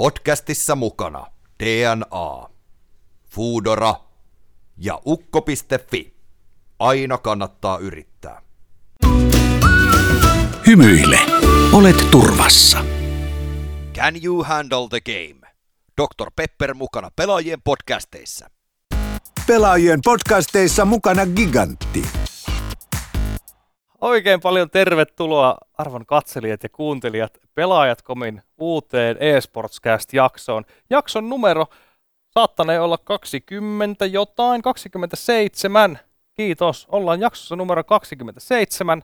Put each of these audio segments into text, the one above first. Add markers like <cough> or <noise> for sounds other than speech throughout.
Podcastissa mukana DNA, Foodora ja ukko.fi. Aina kannattaa yrittää. Hymyile, olet turvassa. Can you handle the game? Dr. Pepper mukana pelaajien podcasteissa. Pelaajien podcasteissa mukana Gigantti. Oikein paljon tervetuloa arvon katselijat ja kuuntelijat Pelaajat.comin uuteen eSportscast-jaksoon. Jakson numero saattanee olla 20 jotain, 27. Kiitos, ollaan jaksossa numero 27.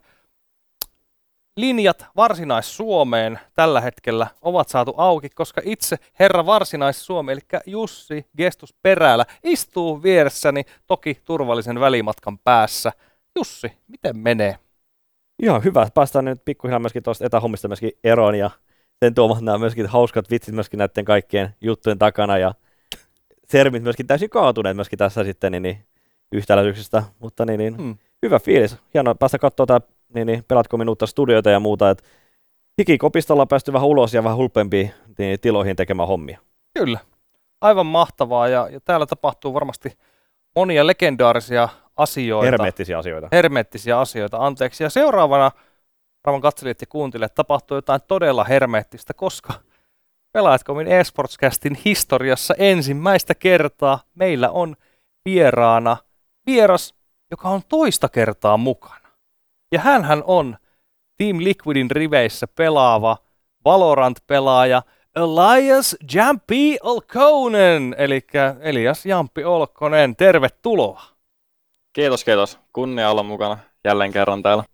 Linjat Varsinais-Suomeen tällä hetkellä ovat saatu auki, koska itse herra Varsinais-Suomi, eli Jussi Gestus Perälä, istuu vieressäni toki turvallisen välimatkan päässä. Jussi, miten menee? Ihan hyvä. Päästään nyt pikkuhiljaa myöskin tuosta etähommista myöskin eroon ja sen tuomat nämä myöskin hauskat vitsit myöskin näiden kaikkien juttujen takana ja sermit myöskin täysin kaatuneet myöskin tässä sitten niin, niin yhtäläisyyksistä, mutta niin, niin hmm. hyvä fiilis. Hienoa päästä katsoa tämä niin, niin, Pelatkomin uutta studioita ja muuta, että hikikopista ollaan päästy vähän ulos ja vähän hulpempiin niin, tiloihin tekemään hommia. Kyllä, aivan mahtavaa ja, ja täällä tapahtuu varmasti monia legendaarisia asioita. Hermeettisiä asioita. Hermeettisiä asioita, anteeksi. Ja seuraavana, arvon katselijat ja kuuntelijat, tapahtuu jotain todella hermeettistä, koska Pelaajatkomin eSportscastin historiassa ensimmäistä kertaa meillä on vieraana vieras, joka on toista kertaa mukana. Ja hän on Team Liquidin riveissä pelaava Valorant-pelaaja Elias Jampi Olkonen, eli Elias Jampi Olkonen, tervetuloa. Kiitos, kiitos. Kunnia olla mukana jälleen kerran täällä.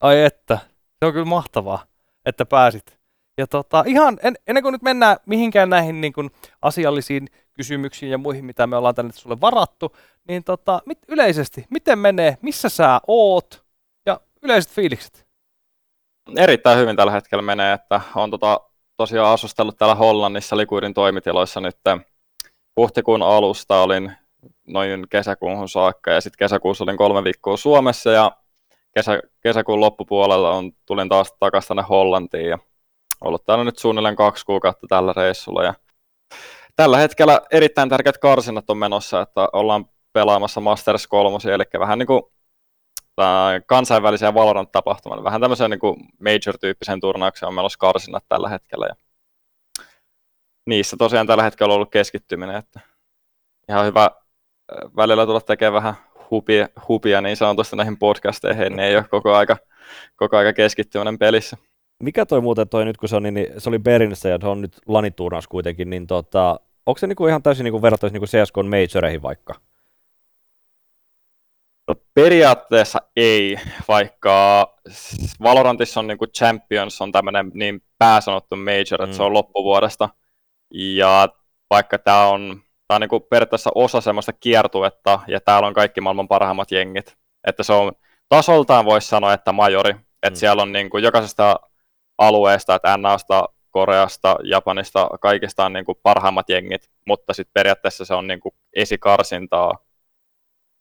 Ai että, se on kyllä mahtavaa, että pääsit. Ja tota, ihan en, ennen kuin nyt mennään mihinkään näihin niin kuin asiallisiin kysymyksiin ja muihin, mitä me ollaan tänne sulle varattu, niin tota, mit, yleisesti, miten menee, missä sä oot ja yleiset fiilikset? Erittäin hyvin tällä hetkellä menee, että on tota, tosiaan asustellut täällä Hollannissa Likuidin toimitiloissa nyt huhtikuun alusta olin noin kesäkuuhun saakka. Ja sitten kesäkuussa olin kolme viikkoa Suomessa ja kesä, kesäkuun loppupuolella on, tulin taas takaisin tänne Hollantiin ja ollut täällä nyt suunnilleen kaksi kuukautta tällä reissulla. Ja tällä hetkellä erittäin tärkeät karsinnat on menossa, että ollaan pelaamassa Masters 3, eli vähän niin kuin kansainvälisiä Valorant-tapahtumia, vähän tämmöisen niin major-tyyppisen turnauksen on menossa karsinnat tällä hetkellä. Ja niissä tosiaan tällä hetkellä on ollut keskittyminen, että ihan hyvä välillä tulla tekemään vähän hupia, hupia niin sanotusti näihin podcasteihin, niin ei ole koko aika, koko aika keskittyminen pelissä. Mikä toi muuten toi nyt, kun se, on, niin, se oli Berinissä ja se on nyt laniturnaus kuitenkin, niin tota, onko se niinku ihan täysin niinku verrattavissa niinku CSK majoreihin vaikka? No, periaatteessa ei, vaikka Valorantissa on niinku Champions on tämmöinen niin pääsanottu major, että mm. se on loppuvuodesta. Ja vaikka tämä on tämä on niin kuin periaatteessa osa semmoista kiertuetta, ja täällä on kaikki maailman parhaimmat jengit. Että se on tasoltaan voisi sanoa, että majori. Että mm. siellä on niin kuin jokaisesta alueesta, että NAsta, Koreasta, Japanista, kaikista on niin kuin parhaimmat jengit, mutta sitten periaatteessa se on niin kuin esikarsintaa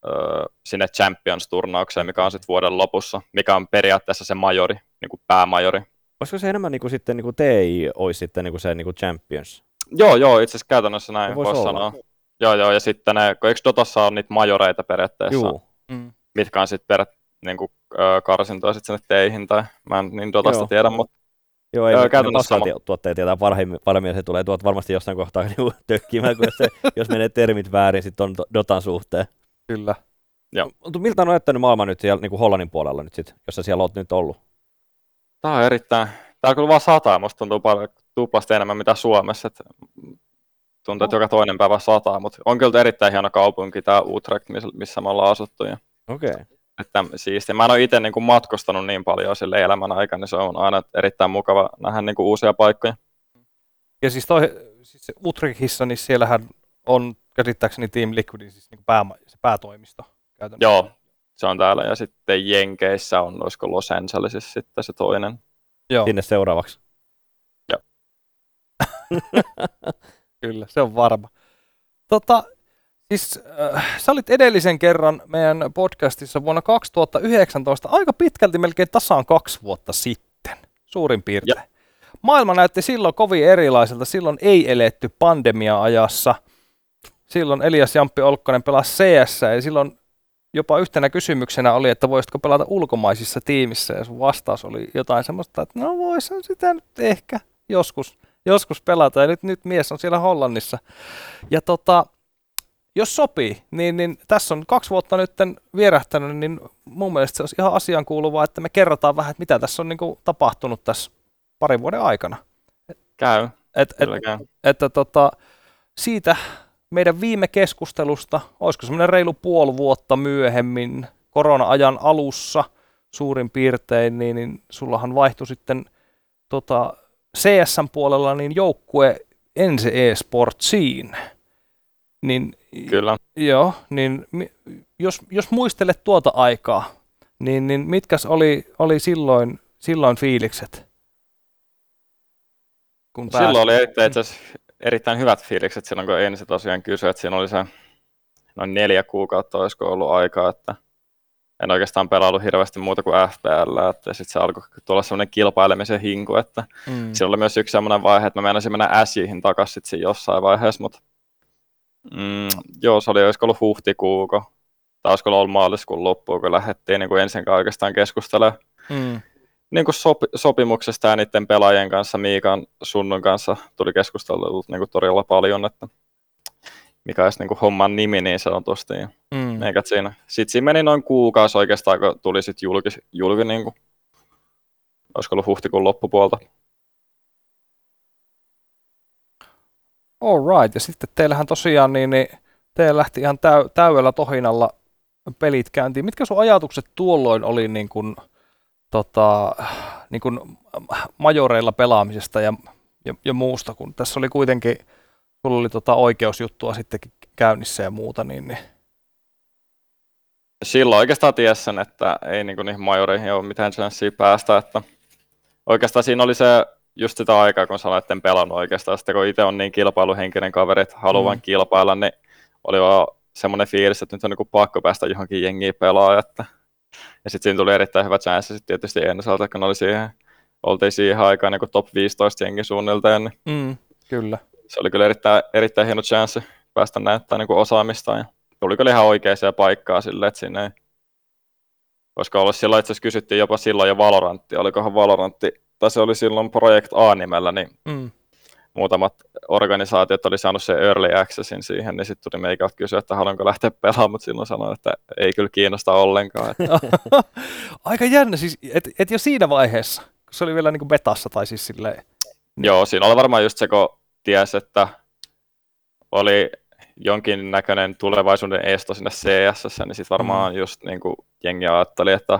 öö, sinne Champions-turnaukseen, mikä on sitten vuoden lopussa, mikä on periaatteessa se majori, niin kuin päämajori. Olisiko se enemmän niin kuin sitten niin kuin TI olisi sitten niin kuin se niin kuin Champions? Joo, joo, itse asiassa käytännössä näin voisi vois sanoa. Joo, joo, ja sitten ne, kun eikö Dotassa on niitä majoreita periaatteessa, Juu. Mm. mitkä on sitten per, niin kuin, karsintoja sitten sinne teihin, tai mä en niin Dotasta joo. tiedä, mutta Joo, ei öö, käytännössä sama. tuotteet tietää paremmin, paremmin se tulee tuot varmasti jossain kohtaa niin tökkimään, kun se, <laughs> jos menee termit väärin sitten on Dotan suhteen. Kyllä. Joo. Miltä on näyttänyt maailma nyt siellä niin kuin Hollannin puolella nyt sit, jos sä siellä olet nyt ollut? Tämä on erittäin, Täällä kyllä vaan sataa, musta tuntuu paljon tuplasti enemmän mitä Suomessa. Että tuntuu, että joka toinen päivä sataa, mutta on kyllä erittäin hieno kaupunki tämä Utrecht, missä me ollaan asuttu. Okei. Okay. Että siistiä. Mä en ole itse niin matkustanut niin paljon sille elämän aikana, niin se on aina erittäin mukava nähdä niin kuin uusia paikkoja. Ja siis, toi, siis Utrechtissa, niin siellähän on käsittääkseni Team Liquidin siis niin pää, se päätoimisto käytännössä. Joo, se on täällä. Ja sitten Jenkeissä on, olisiko Los Angelesissa sitten se toinen. Joo. sinne seuraavaksi. Joo. <laughs> Kyllä, se on varma. Tota, siis äh, sä olit edellisen kerran meidän podcastissa vuonna 2019, aika pitkälti melkein tasaan kaksi vuotta sitten, suurin piirtein. maailma näytti silloin kovin erilaiselta. Silloin ei eletty pandemia-ajassa. Silloin Elias Jamppi Olkkonen pelasi CS ja silloin jopa yhtenä kysymyksenä oli, että voisitko pelata ulkomaisissa tiimissä ja sun vastaus oli jotain semmoista, että no voisin sitä nyt ehkä joskus, joskus pelata ja nyt, nyt mies on siellä Hollannissa. Ja tota, jos sopii, niin, niin tässä on kaksi vuotta nyt vierähtänyt, niin mun mielestä se olisi ihan asian kuuluvaa, että me kerrotaan vähän, että mitä tässä on niin kuin, tapahtunut tässä parin vuoden aikana. Käy. Et, et, käy. että tota, siitä meidän viime keskustelusta, olisiko semmoinen reilu puoli vuotta myöhemmin, korona-ajan alussa suurin piirtein, niin, niin sullahan vaihtui sitten tota, CSN puolella niin joukkue ensi eSportsiin. Niin, Kyllä. Joo, niin jos, jos muistelet tuota aikaa, niin, niin mitkäs oli, oli silloin, silloin fiilikset? Kun Silloin oli itse asiassa erittäin hyvät fiilikset silloin, kun ensin tosiaan kysyi, että siinä oli se noin neljä kuukautta olisiko ollut aikaa, että en oikeastaan pelaillut hirveästi muuta kuin FPL, että sitten se alkoi tulla semmoinen kilpailemisen hinku, että mm. siinä oli myös yksi semmoinen vaihe, että mä meinasin mennä Sihin takaisin siinä jossain vaiheessa, mutta mm, joo, se oli, olisiko ollut huhtikuuko, tai olisiko ollut maaliskuun loppuun, kun lähdettiin niin kuin ensin oikeastaan keskustelemaan Mm. Niin kuin sopi, sopimuksesta ja niiden pelaajien kanssa, Miikan Sunnun kanssa tuli keskustelua niin kuin todella paljon, että mikä olisi niin kuin homman nimi niin sanotusti. Mm. eikä siinä. Sitten siinä meni noin kuukausi oikeastaan, kun tuli sitten julki, julki niin kuin, olisiko ollut huhtikuun loppupuolta. All right. Ja sitten teillähän tosiaan, niin, niin teillä lähti ihan täy, täydellä tohinalla pelit käyntiin. Mitkä sun ajatukset tuolloin oli niin kuin, tota, niin kuin majoreilla pelaamisesta ja, ja, ja muusta, kun tässä oli kuitenkin, sulla oli tota oikeusjuttua sittenkin käynnissä ja muuta, niin, niin Silloin oikeastaan ties sen, että ei niin kuin niihin majoreihin ole mitään chanssiä päästä, että oikeastaan siinä oli se just sitä aikaa, kun sä etten pelannut oikeastaan, sitten kun itse on niin kilpailuhenkinen kaveri, että haluan Mm. kilpailla, niin oli vaan semmoinen fiilis, että nyt on niin kuin pakko päästä johonkin jengiin pelaamaan, että ja sitten siinä tuli erittäin hyvä chanssi sitten tietysti Ensalta, kun oli siihen, oltiin siihen aikaan niin top 15 jengi suunniltaan, niin mm, kyllä. se oli kyllä erittäin, erittäin hieno chanssi päästä näyttämään niin kuin osaamista. Ja tuli kyllä ihan oikeaan paikkaa sille, että sinne ei... Koska ollut silloin, itse asiassa kysyttiin jopa silloin jo Valorantti, olikohan Valorantti, tai se oli silloin Project A-nimellä, niin Mm. Muutamat organisaatiot oli saanut sen early accessin siihen, niin sitten tuli meikä kysyä, että haluanko lähteä pelaamaan, mutta silloin sanoin, että ei kyllä kiinnosta ollenkaan. Että <laughs> Aika jännä, siis, että et jo siinä vaiheessa, kun se oli vielä niin kuin betassa tai siis silleen, Joo, siinä oli varmaan just se, kun ties, että oli jonkinnäköinen tulevaisuuden esto sinne CS, niin sitten varmaan mm. just niin kuin jengi ajatteli, että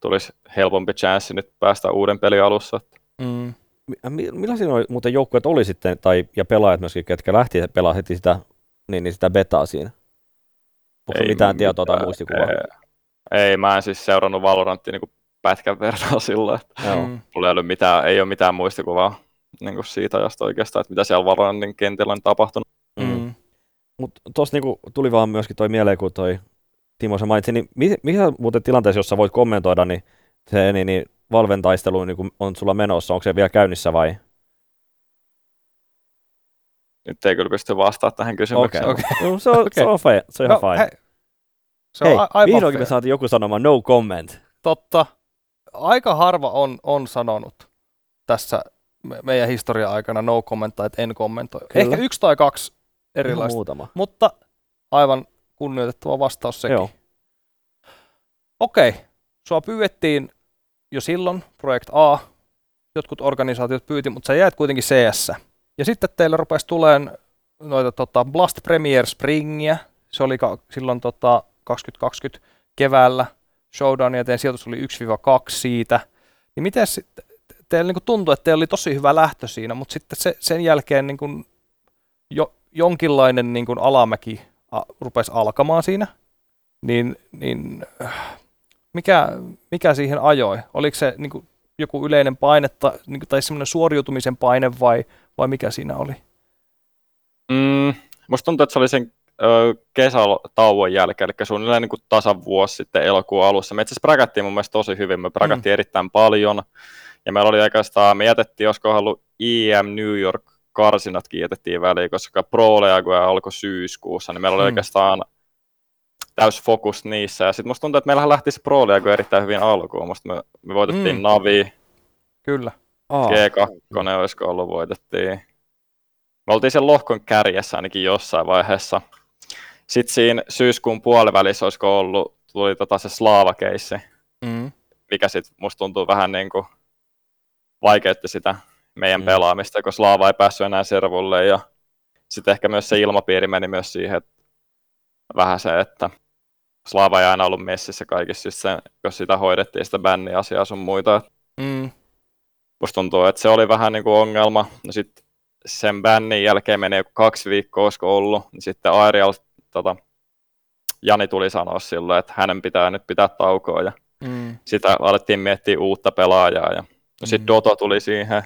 tulisi helpompi chanssi nyt päästä uuden pelin alussa. mm, Millaisia noi muuten joukkueet oli sitten, tai, ja pelaajat myöskin, ketkä lähti pelaa heti sitä, niin, niin sitä betaa siinä? Onko Ei mitään tietoa tai mitään. muistikuvaa? Ei, ei, mä en siis seurannut Valoranttia niin pätkän verran <laughs> silloin, mm, mulla ei, ollut mitään, ei ole mitään muistikuvaa niin kuin siitä ajasta oikeastaan, että mitä siellä Valorantin kentillä on tapahtunut. mm. Mutta tuossa niinku tuli vaan myöskin toi mieleen, kun toi Timo se mainitsi, niin mi- missä muuten tilanteessa, jossa voit kommentoida, niin se niin, niin Valven taistelu niin on sulla menossa, onko se vielä käynnissä vai? Nyt ei kyllä pysty vastaamaan tähän kysymykseen. okei. No, se, on, se, on fine, se on ihan fine. hei, se Hei, on a- aivan vihdoinkin me fair. saatiin joku sanomaan no comment. Totta. Aika harva on, on sanonut tässä me- meidän historian aikana no comment tai en kommentoi. Kyllä. Ehkä yksi tai kaksi erilaista, muutama. mutta aivan kunnioitettava vastaus sekin. Joo. Okei, sua pyydettiin jo silloin, Project A, jotkut organisaatiot pyyti, mutta sä jäät kuitenkin CS. Ja sitten teille rupesi tuleen noita tota, Blast Premier Springia, se oli ka- silloin tota, 2020 keväällä, Showdown ja teidän sijoitus oli 1-2 siitä. Niin miten sitten, teillä niin tuntui, että teillä oli tosi hyvä lähtö siinä, mutta sitten se, sen jälkeen niin jo, jonkinlainen niin alamäki a, rupesi alkamaan siinä, niin, niin äh, mikä, mikä siihen ajoi? Oliko se niin kuin, joku yleinen paine tai, niin kuin, tai semmoinen suoriutumisen paine vai, vai mikä siinä oli? Mm, musta tuntuu, että se oli sen ö, kesätauon jälkeen, eli suunnilleen niin kuin tasan vuosi sitten elokuun alussa. Me itse asiassa bräkättiin mun mielestä tosi hyvin, me bräkättiin mm. erittäin paljon, Ja meillä oli oikeastaan, me jätettiin, olisiko ollut IM New York karsinatkin jätettiin väliin, koska Pro League alkoi syyskuussa, niin meillä oli Mm. oikeastaan täys fokus niissä. Ja sitten musta tuntuu, että meillähän lähti se Pro League erittäin hyvin alkuun. Musta me, me voitettiin Mm. Navi, Kyllä. Aa, G2, olisiko ollut, voitettiin. Me oltiin sen lohkon kärjessä ainakin jossain vaiheessa. Sitten siinä syyskuun puolivälissä olisiko ollut, tuli tota se Slaava-keissi, Mm. mikä sitten musta tuntuu vähän niin kuin vaikeutti sitä meidän mm. pelaamista, kun Slaava ei päässyt enää servulle ja sitten ehkä myös se ilmapiiri meni myös siihen, että vähän se, että Slaava ei aina ollut messissä kaikissa, siis se, jos sitä hoidettiin sitä bänniasiaa sun muita. Mm. Musta tuntuu, että se oli vähän niin kuin ongelma. No sitten sen bännin jälkeen meni joku kaksi viikkoa, olisiko ollut, niin sitten Aerial, tota, Jani tuli sanoa silloin, että hänen pitää nyt pitää taukoa ja Mm. sitä alettiin miettiä uutta pelaajaa. Ja no sitten Mm. Doto tuli siihen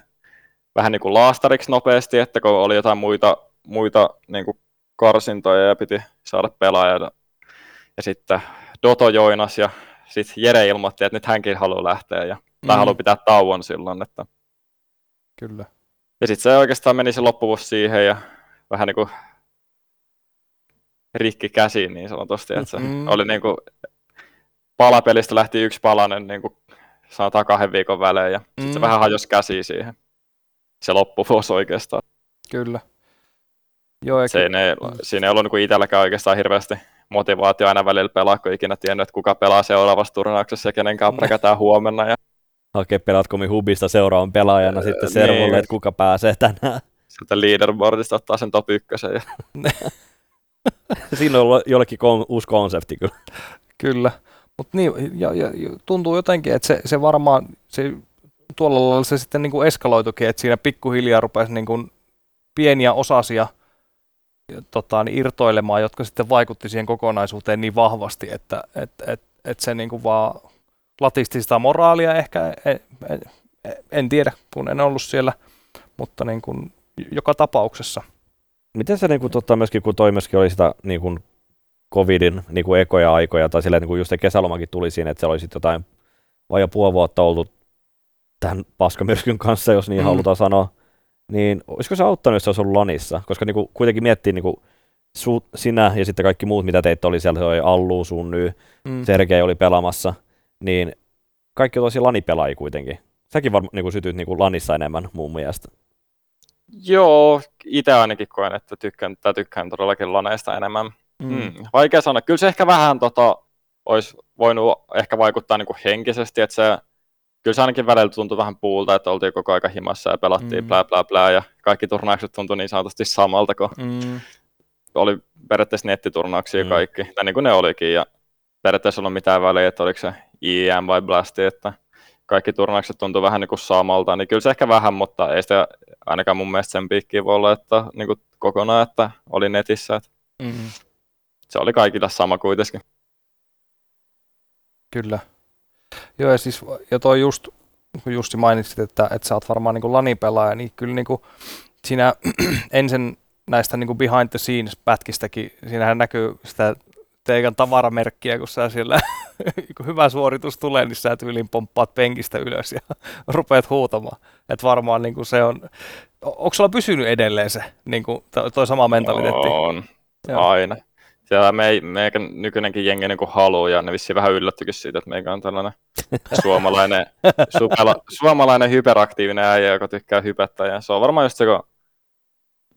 vähän niin kuin laastariksi nopeasti, että kun oli jotain muita, muita niin kuin karsintoja ja piti saada pelaajia. Ja sitten Doto joinas ja sitten Jere ilmoitti, että nyt hänkin haluaa lähteä ja tai Mm. haluaa pitää tauon silloin. Että. Kyllä. Ja sitten se oikeastaan meni se loppuvuosi siihen ja vähän niin kuin rikki käsiin niin sanotusti, että se Mm. oli niin kuin palapelistä lähti yksi palanen niin kuin sanotaan kahden viikon välein ja sitten Mm. se vähän hajosi käsiin siihen. Se loppuvuosi oikeastaan. Kyllä. Joo, ja Se ei, ne, siinä ei ollut niin kuin itselläkään oikeastaan hirveästi motivaatio aina välillä pelaa, kun ikinä tiennyt, että kuka pelaa seuraavassa turnauksessa ja kenen kanssa präkätään huomenna. Ja Hakee Pelatcomin hubista seuraavan pelaajana sitten servulle, niin. että kuka pääsee tänään. sitten leaderboardista ottaa sen top ykkösen. Ja <laughs> Siinä on jollekin kon, uusi konsepti kyllä. Kyllä. Mutta niin, ja, ja, ja tuntuu jotenkin, että se, se varmaan, se, tuolla lailla se sitten niin kuin eskaloitukin, että siinä pikkuhiljaa rupesi niin kuin pieniä osasia tota, niin irtoilemaan, jotka sitten vaikutti siihen kokonaisuuteen niin vahvasti, että et, et, et se niin kuin vaan latisti sitä moraalia ehkä, en, en, en tiedä, kun en ollut siellä, mutta niin kuin joka tapauksessa. Miten se niin kuin, tota, myöskin, kun toi myöskin oli sitä niin kuin covidin niin kuin ekoja aikoja, tai silleen, niin kuin just se kesälomakin tuli siinä, että siellä oli sitten jotain vajaa puoli vuotta oltu tämän paskamyrskyn kanssa, jos niin mm. halutaan sanoa, niin olisiko se auttanut, jos se olisi ollut Lanissa? Koska niin kuin, kuitenkin miettii niin kuin, su, sinä ja sitten kaikki muut, mitä teit oli siellä, se oli Allu, Sunny, Mm. Sergei oli pelaamassa, niin kaikki on tosi lanipelaajia kuitenkin. Säkin varmaan niin sytyt niin kuin lanissa enemmän mun mielestä. Joo, itse ainakin koen, että tykkään, tai tykkään todellakin laneista enemmän. Mm. Mm. Vaikea sanoa. Kyllä se ehkä vähän tota, olisi voinut ehkä vaikuttaa niin kuin henkisesti, että se, kyllä se ainakin välillä tuntui vähän puulta, että oltiin koko aika himassa ja pelattiin Mm. blää blää blää, ja kaikki turnaukset tuntui niin sanotusti samalta, kun Mm. oli periaatteessa nettiturnauksia Mm. kaikki, tai niin kuin ne olikin, ja periaatteessa ollut mitään väliä, että oliko se IM vai Blasti, että kaikki turnaukset tuntui vähän niin kuin samalta, niin kyllä se ehkä vähän, mutta ei sitä ainakaan mun mielestä sen piikkiin voi olla, että niin kuin kokonaan, että oli netissä, että Mm. se oli kaikille sama kuitenkin. Kyllä. Joo, ja, siis, ja toi just, kun Jussi mainitsit, että, että sä oot varmaan niin lanipelaaja, niin kyllä niin kuin siinä <clears throat> ensin näistä niin kuin behind the scenes pätkistäkin, siinähän näkyy sitä teikän tavaramerkkiä, kun sä siellä, <laughs> kun hyvä suoritus tulee, niin sä tyyliin pomppaat penkistä ylös ja <laughs> rupeat huutamaan. Että varmaan niin kuin se on, onko sulla pysynyt edelleen se, niin kuin to- toi sama mentaliteetti? On, Joo. aina. Siellä me, meikän nykyinenkin jengi niin haluaa, ja ne vissiin vähän yllättyikin siitä, että meikä on tällainen <laughs> suomalainen, supela, suomalainen hyperaktiivinen äijä, joka tykkää hypettää, ja se on varmaan just se, kun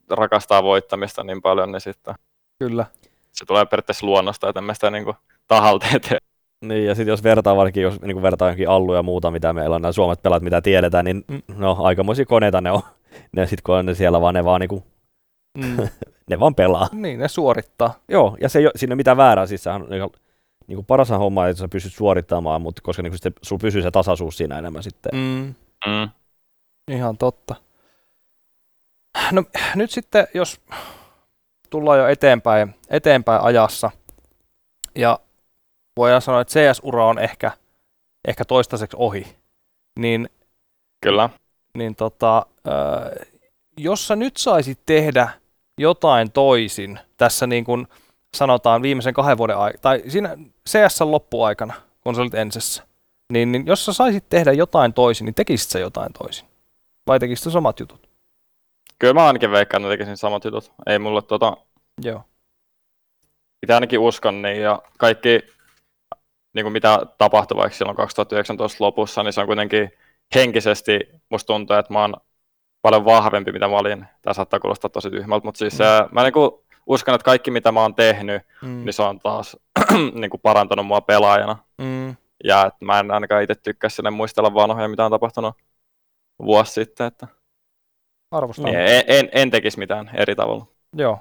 rakastaa voittamista niin paljon, niin sitten Kyllä. se tulee periaatteessa luonnosta, että emme sitä niin kuin tahalta eteen. Niin, ja sitten jos vertaa varsinkin, jos niin vertaa johonkin Allu ja muuta, mitä meillä on, nämä Suomet pelaat, mitä tiedetään, niin Mm. no aikamoisia koneita ne on. Ne sit kun on ne siellä vaan, ne vaan, niinku, Mm. <laughs> ne vaan pelaa. niin, ne suorittaa. Joo, ja se ei ole, siinä ei ole mitään väärää, siis sehän on niin kuin paras homma, että sä pystyt suorittamaan, mutta koska niin sitten sulla pysyy se tasaisuus siinä enemmän sitten. Mm. Mm. Ihan totta. No nyt sitten, jos tullaan jo eteenpäin, eteenpäin ajassa, ja voidaan sanoa, että CS-ura on ehkä, ehkä toistaiseksi ohi, niin, Kyllä. niin tota, äh, jos sä nyt saisit tehdä jotain toisin tässä niin kuin sanotaan viimeisen kahden vuoden aikana, tai siinä CS loppuaikana, kun sä olit ensessä, Niin, niin jos sä saisit tehdä jotain toisin, niin tekisit sä jotain toisin? Vai tekisit sä samat jutut? Kyllä mä ainakin veikkaan, että tekisin samat jutut. Ei mulle tota, Joo. pitää ainakin uskon niin, ja kaikki niin kuin mitä tapahtui vaikka silloin 2019 lopussa, niin se on kuitenkin henkisesti, musta tuntuu, että mä oon paljon vahvempi, mitä mä olin. Tämä saattaa kuulostaa tosi tyhmältä, mutta siis mm. mä niin kuin uskon, että kaikki mitä mä oon tehnyt, Mm. niin se on taas <clears throat> niin kuin parantanut mua pelaajana. Mm. Ja että mä en ainakaan itse tykkää sinne muistella vanhoja, mitä on tapahtunut vuosi sitten, että Arvostan. niin, en, en, en tekisi mitään eri tavalla. Joo.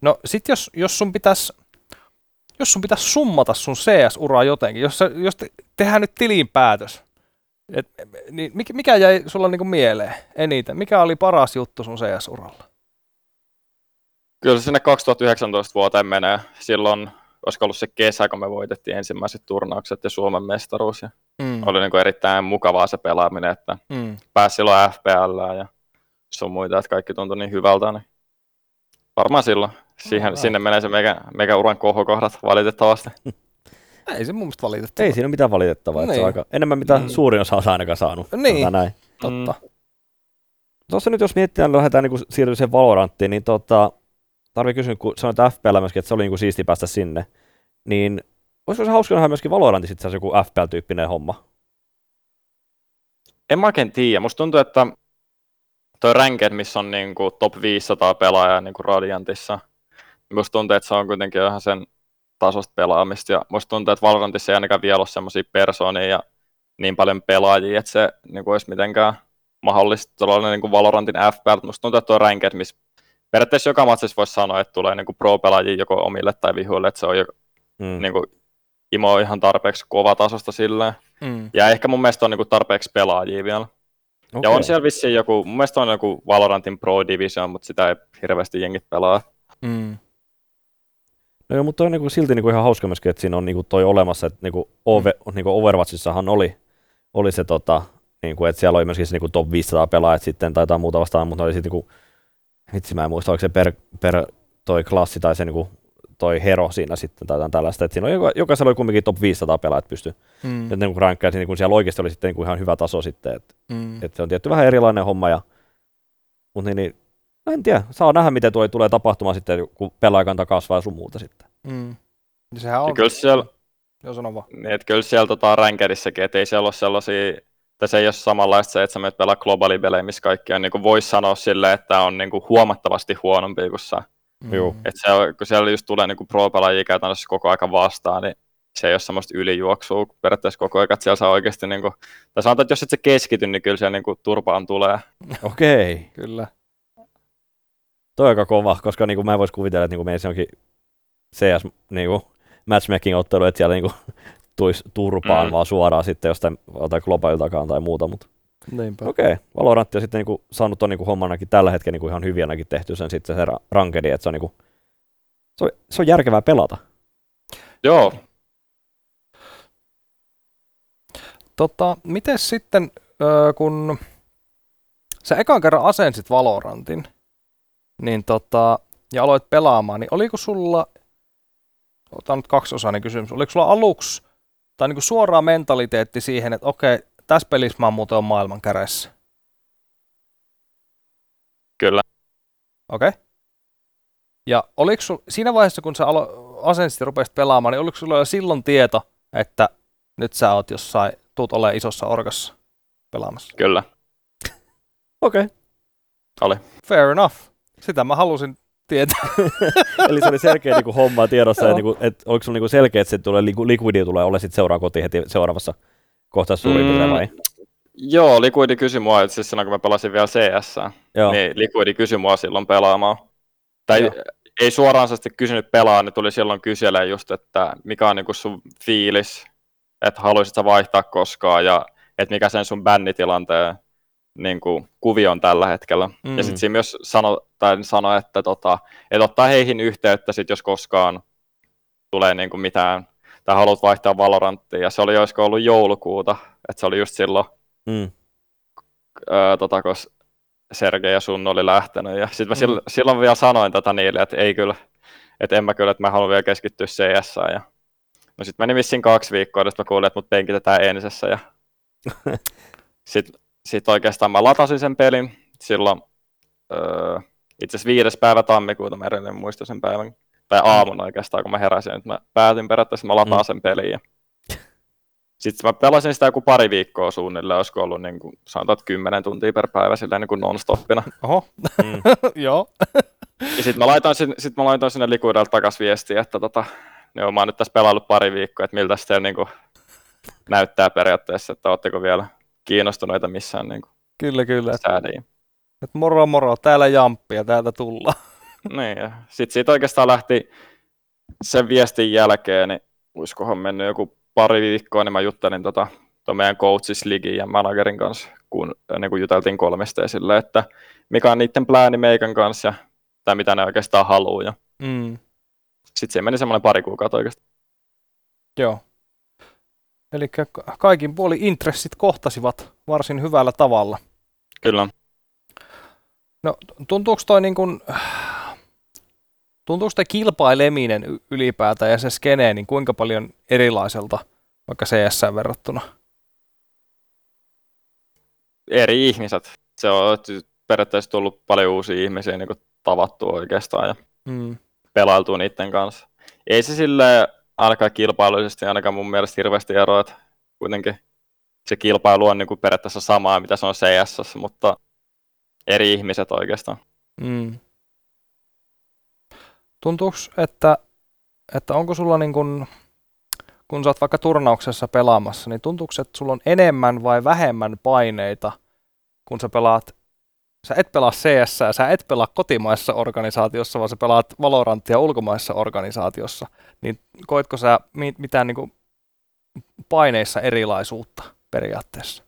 No sit jos, jos sun pitäisi jos sun pitäisi summata sun CS-uraa jotenkin, jos, sä, jos te, tehdään nyt tilinpäätös, et, niin mikä, mikä jäi sulla niinku mieleen eniten? Mikä oli paras juttu sun CS-uralla? Kyllä se sinne 2019 vuoteen menee. Silloin olisiko ollut se kesä, kun me voitettiin ensimmäiset turnaukset ja Suomen mestaruus. Ja Mm. oli niin kuin erittäin mukavaa se pelaaminen, että Mm. pääsi silloin FPL ja sun muita, että kaikki tuntui niin hyvältä. Niin varmaan silloin. Siihen, Alright. sinne menee se meikä, meikä uran kohokohdat valitettavasti. <laughs> Ei se mun mielestä valitettavaa. Ei siinä ole mitään valitettavaa. Niin. Se Niin. on aika, enemmän mitä Mm. suurin osa on ainakaan saanut. Niin. Näin. Totta. Tuossa nyt jos mietitään, lähdetään niin siirtyä siihen Valoranttiin, niin tota, tarvii kysyä, kun sanoit FPL myöskin, että se oli niin kuin siisti päästä sinne, niin olisiko se hauska nähdä myöskin Valorantissa itse asiassa joku FPL-tyyppinen homma? En mä oikein tiedä. Musta tuntuu, että toi Ranked, missä on niin kuin top 500 pelaajaa niin kuin Radiantissa, niin musta tuntuu, että se on kuitenkin ihan sen tasosta pelaamista. Ja musta tuntuu, että Valorantissa ei ainakaan vielä ole semmoisia persoonia ja niin paljon pelaajia, että se niin kuin olisi mitenkään mahdollista tuollainen niin kuin Valorantin FPL. Musta tuntuu, että tuo Ranked, missä periaatteessa joka matsissa voisi sanoa, että tulee niin kuin pro-pelaajia joko omille tai vihuille, että se on jo, Mm. niin kuin, Imo ihan tarpeeksi kova tasosta silleen. Mm. Ja ehkä mun mielestä on niin kuin tarpeeksi pelaajia vielä. Okay. Ja on siellä vissiin joku, mun mielestä on joku Valorantin Pro Division, mutta sitä ei hirveästi jengit pelaa. Mm. No joo, mutta on niinku silti niinku ihan hauska myöskin, että siinä on niinku toi olemassa, että niinku, Ove, Mm. niinku Overwatchissahan oli, oli se tota, niinku, että siellä oli myöskin se niinku top 500 pelaajat sitten tai jotain muuta vastaan, mutta oli sitten niinku, vitsi mä en muista, oliko se per, per toi klassi tai se niinku, toi hero siinä sitten tai jotain tällaista, että siinä oli, joka, jokaisella oli kumminkin top 500 pelaajat pysty, Mm. että niinku rankkaa, niin siellä oikeasti oli sitten niinku ihan hyvä taso sitten, että Mm. et se on tietty vähän erilainen homma, ja, mutta niin, niin, no en tiedä, saa nähdä miten tuo tulee tapahtumaan sitten, kun pelaajakanta kasvaa ja sun muuta sitten. Mm. Ja sehän Ja on. kyllä siellä, Joo, sano vaan. niin, että kyllä siellä tota rankedissakin, että ei siellä ole sellaisia, että se ei ole samanlaista se, että sä menet pelaa globaalipelejä, missä kaikki on, niin kuin voisi sanoa silleen, että on niin kuin huomattavasti huonompi kuin sä. Mm. Joo. Että se, on- kun siellä just tulee niin kuin pro-pelaajia käytännössä koko aika vastaan, niin se ei ole semmoista ylijuoksua periaatteessa koko ajan, että siellä saa oikeasti, niin kuin, tai sanotaan, että jos et se keskity, niin kyllä siellä niin kuin turpaan tulee. Okei. Kyllä. Toi on aika kova, koska niinku mä en voisi kuvitella, että niinku meillä onkin CS niinku, matchmaking-ottelu, että siellä niinku <laughs> tuisi turpaan Mm. vaan suoraan sitten jostain jotain globaaliltakaan tai muuta, mutta Niinpä. okei. Okay. Valorantti on sitten niinku saanut ton niinku hommanakin tällä hetkellä niinku ihan hyvin ainakin tehty sen sitten se ra- rankedi, että se on niinku, se on, se on järkevää pelata. Joo, Tota, miten sitten, öö, kun sä ekan kerran asensit Valorantin, niin tota, ja aloit pelaamaan, niin oliko sulla, otan nyt kaksiosainen kysymys, oliko sulla aluksi tai niinku suoraan mentaliteetti siihen, että okei, tässä pelissä mä oon muuten on maailman kädessä. kyllä. Okei. Ja oliko sul, siinä vaiheessa, kun sä alo, asensit ja rupesit pelaamaan, niin oliko sulla jo silloin tieto, että nyt sä oot jossain, tuut olemaan isossa orkassa pelaamassa? Kyllä. <laughs> Okei. Okay. Fair enough. Sitä mä halusin tietää. <laughs> Eli se oli selkeä niinku homma tiedossa, Joo. niinku, et, oliko sulla niinku selkeä, että se tulee, liku, Liquidi tulee olla sitten seuraa kotiin heti seuraavassa kohtaa suurin Mm. vai? Joo, Liquidi kysyi mua, että siis silloin kun mä pelasin vielä CS, Joo. niin Liquidi kysyi mua silloin pelaamaan. Tai Joo. ei suoraan sitten kysynyt pelaa, niin tuli silloin kyselemään just, että mikä on niinku sun fiilis, että haluaisit sä vaihtaa koskaan ja että mikä sen sun bännitilanteen niin kuin, kuvio on tällä hetkellä. Mm. Ja sitten siinä myös sano, tai sano että, tota, että ottaa heihin yhteyttä, sit, jos koskaan tulee niin kuin mitään, tai haluat vaihtaa Valoranttia. Ja se oli olisiko ollut joulukuuta, että se oli just silloin, Mm. öö, tota, kun Sergei ja Sun oli lähtenyt. Ja sitten mä Mm. silloin, silloin vielä sanoin tota niille, että ei kyllä, että en mä kyllä, että mä haluan vielä keskittyä CS. Ja No sit meni vissiin kaksi viikkoa, jos mä kuulin, että mut penkitetään ensessä ja <laughs> sitten sit oikeastaan mä latasin sen pelin silloin öö, itse asiassa viides päivä tammikuuta, mä edelleen muistan sen päivän, tai aamun oikeastaan, kun mä heräsin, että mä päätin periaatteessa, mä lataan Mm. sen pelin. Ja... Sitten mä pelasin sitä joku pari viikkoa suunnilleen, olisiko ollut niin kuin, sanotaan, että 10 tuntia per päivä silleen niin kuin non-stoppina. Oho, Mm. <laughs> joo. Ja sitten mä laitoin, sit mä laitoin sinne Liquidelta takas viestiä, että tota, joo, mä oon nyt tässä pelaillut pari viikkoa, että miltä se niin kuin, näyttää periaatteessa, että ootteko vielä kiinnostuneita missään niin kuin, Kyllä, kyllä. Säädiin. et moro moro, täällä jamppi ja täältä tullaan. <laughs> Niin, ja sitten siitä oikeastaan lähti sen viestin jälkeen, niin olisikohan mennyt joku pari viikkoa, niin mä juttelin tota, ton meidän coaches ligin ja managerin kanssa, kun niin kuin juteltiin kolmesta ja sille, että mikä on niiden plääni meikän kanssa ja tai mitä ne oikeastaan haluaa. Ja Mm, sitten se meni semmoinen pari kuukautta oikeastaan. joo. Eli kaikin puoli intressit kohtasivat varsin hyvällä tavalla. Kyllä. No tuntuuko toi niin kuin, tuntuuko toi kilpaileminen ylipäätään ja se skene, niin kuinka paljon erilaiselta vaikka CS verrattuna? Eri ihmiset. Se on periaatteessa tullut paljon uusia ihmisiä niin kuin tavattua oikeastaan ja Mm. pelailtua niiden kanssa. Ei se sille ainakaan kilpailullisesti ainakaan mun mielestä hirveästi eroa, että kuitenkin se kilpailu on niin kuin periaatteessa samaa, mitä se on CS, mutta eri ihmiset oikeastaan. Mm. Tuntuuko, että, että onko sulla niin kun, kun sä oot vaikka turnauksessa pelaamassa, niin tuntuuko, että sulla on enemmän vai vähemmän paineita, kun sä pelaat, sä et pelaa CS, sä et pelaa kotimaisessa organisaatiossa, vaan sä pelaat Valorantia ulkomaisessa organisaatiossa, niin koetko sä mi- mitään niin kuin paineissa erilaisuutta periaatteessa?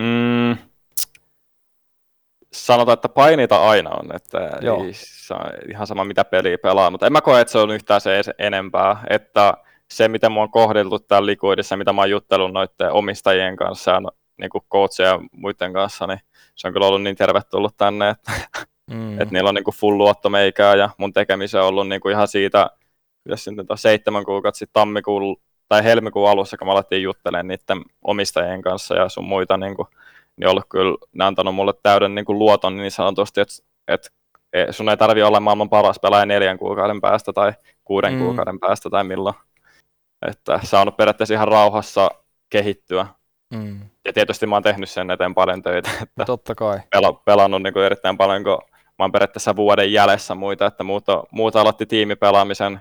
Mm. Sanotaan, että paineita aina on, että Joo. ei saa ihan sama mitä peliä pelaa, mutta en mä koe, että se on yhtään se enempää, että se mitä mua on kohdeltu täällä Liquidissa, mitä mä oon juttellut noiden omistajien kanssa ja niin kuin ja muiden kanssa, niin se on kyllä ollut niin tervetullut tänne, että, Mm. että niillä on niin kuin full luotto meikää ja mun tekemisen on ollut niin kuin ihan siitä, jos nyt on seitsemän kuukautta sitten tammikuun tai helmikuun alussa, kun mä alettiin juttelemaan niiden omistajien kanssa ja sun muita, niin, kuin, niin ollut kyllä, ne antanut mulle täyden niin kuin luoton niin sanotusti, että, että e- sun ei tarvi olla maailman paras pelaaja neljän kuukauden päästä tai kuuden mm. kuukauden päästä tai milloin. Että saanut periaatteessa ihan rauhassa kehittyä. Mm. Ja tietysti mä oon tehnyt sen eteen paljon töitä, <laughs> että Totta kai. pela, pelannut niin kuin erittäin paljon, kun mä oon periaatteessa vuoden jäljessä muita, että muuta, muuta aloitti tiimipelaamisen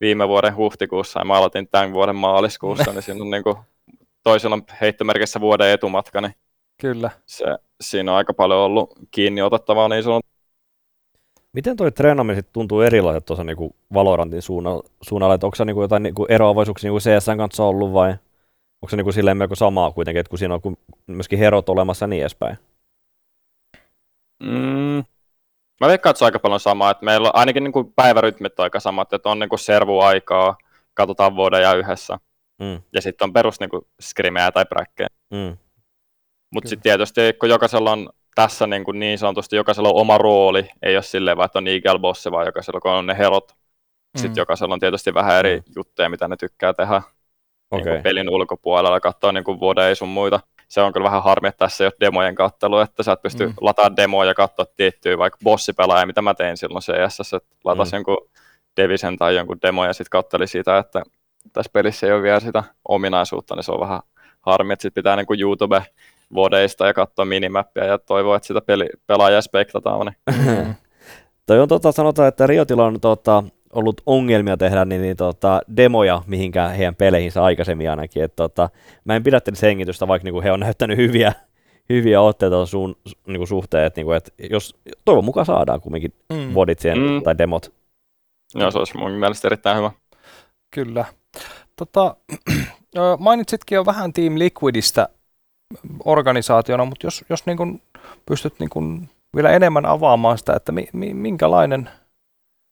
viime vuoden huhtikuussa ja mä aloitin tämän vuoden maaliskuussa, <laughs> niin siinä on niin kuin, toisella on heittomerkissä vuoden etumatka, niin Kyllä. se, siinä on aika paljon ollut kiinni otettavaa niin sanottu. Miten toi treenaaminen sit tuntuu erilaiset tuossa niinku Valorantin suunnalla, suunnalla että onko se niinku jotain niinku eroavaisuuksia niinku CSN kanssa ollut vai onko se niinku silleen melko samaa kuitenkin, että kun siinä on myöskin herot olemassa niin edespäin? Mm. Mä veikkaan, että se on aika paljon samaa, että meillä on ainakin niin kuin päivärytmit on aika samat, että on niin kuin servuaikaa, katsotaan vuoden ja yhdessä, Mm, ja sitten on perus niin kuin skrimejä tai bräkkejä. mm, Mutta sitten tietysti, kun jokaisella on tässä niin, kuin niin sanotusti, jokaisella on oma rooli, ei ole silleen vaan, että on eagle bossi, vaan jokaisella kun on ne herot. Sitten Mm. jokaisella on tietysti vähän eri Mm. juttuja, mitä ne tykkää tehdä niin okei. kuin pelin ulkopuolella, katsoa niin kuin vuoden ei sun muita. Se on kyllä vähän harmi, että tässä ei ole demojen kattelu, että sä et pysty Mm. lataamaan demoja ja katsoa tiettyä vaikka bossipelaaja, mitä mä tein silloin CS, että latasin Mm. jonkun Devisen tai jonkun demo ja sitten katteli sitä, että tässä pelissä ei ole vielä sitä ominaisuutta, niin se on vähän harmi, että sitten pitää niin kuin YouTube vodeista ja katsoa minimappia ja toivoa, että sitä peli, pelaajaa spektataan. Niin. <laughs> Toi on tota, sanotaan, että Riotilla on tota, ollut ongelmia tehdä niin, niin tota, demoja mihinkään heidän peleihinsä aikaisemmin ainakin. Et, tota, mä en pidättelisi hengitystä, vaikka niinku, he on <laughs> näyttänyt hyviä, hyviä otteita suun, niinku, suhteen. Et, niinku, et, jos, toivon mukaan saadaan kumminkin Mm. vodit siihen, Mm. tai demot. Joo, se olisi mun mielestä erittäin hyvä. Kyllä. Tota, <clears throat> mainitsitkin jo vähän Team Liquidistä organisaationa, mutta jos, jos niin kun pystyt niin kun vielä enemmän avaamaan sitä, että mi, mi, minkälainen,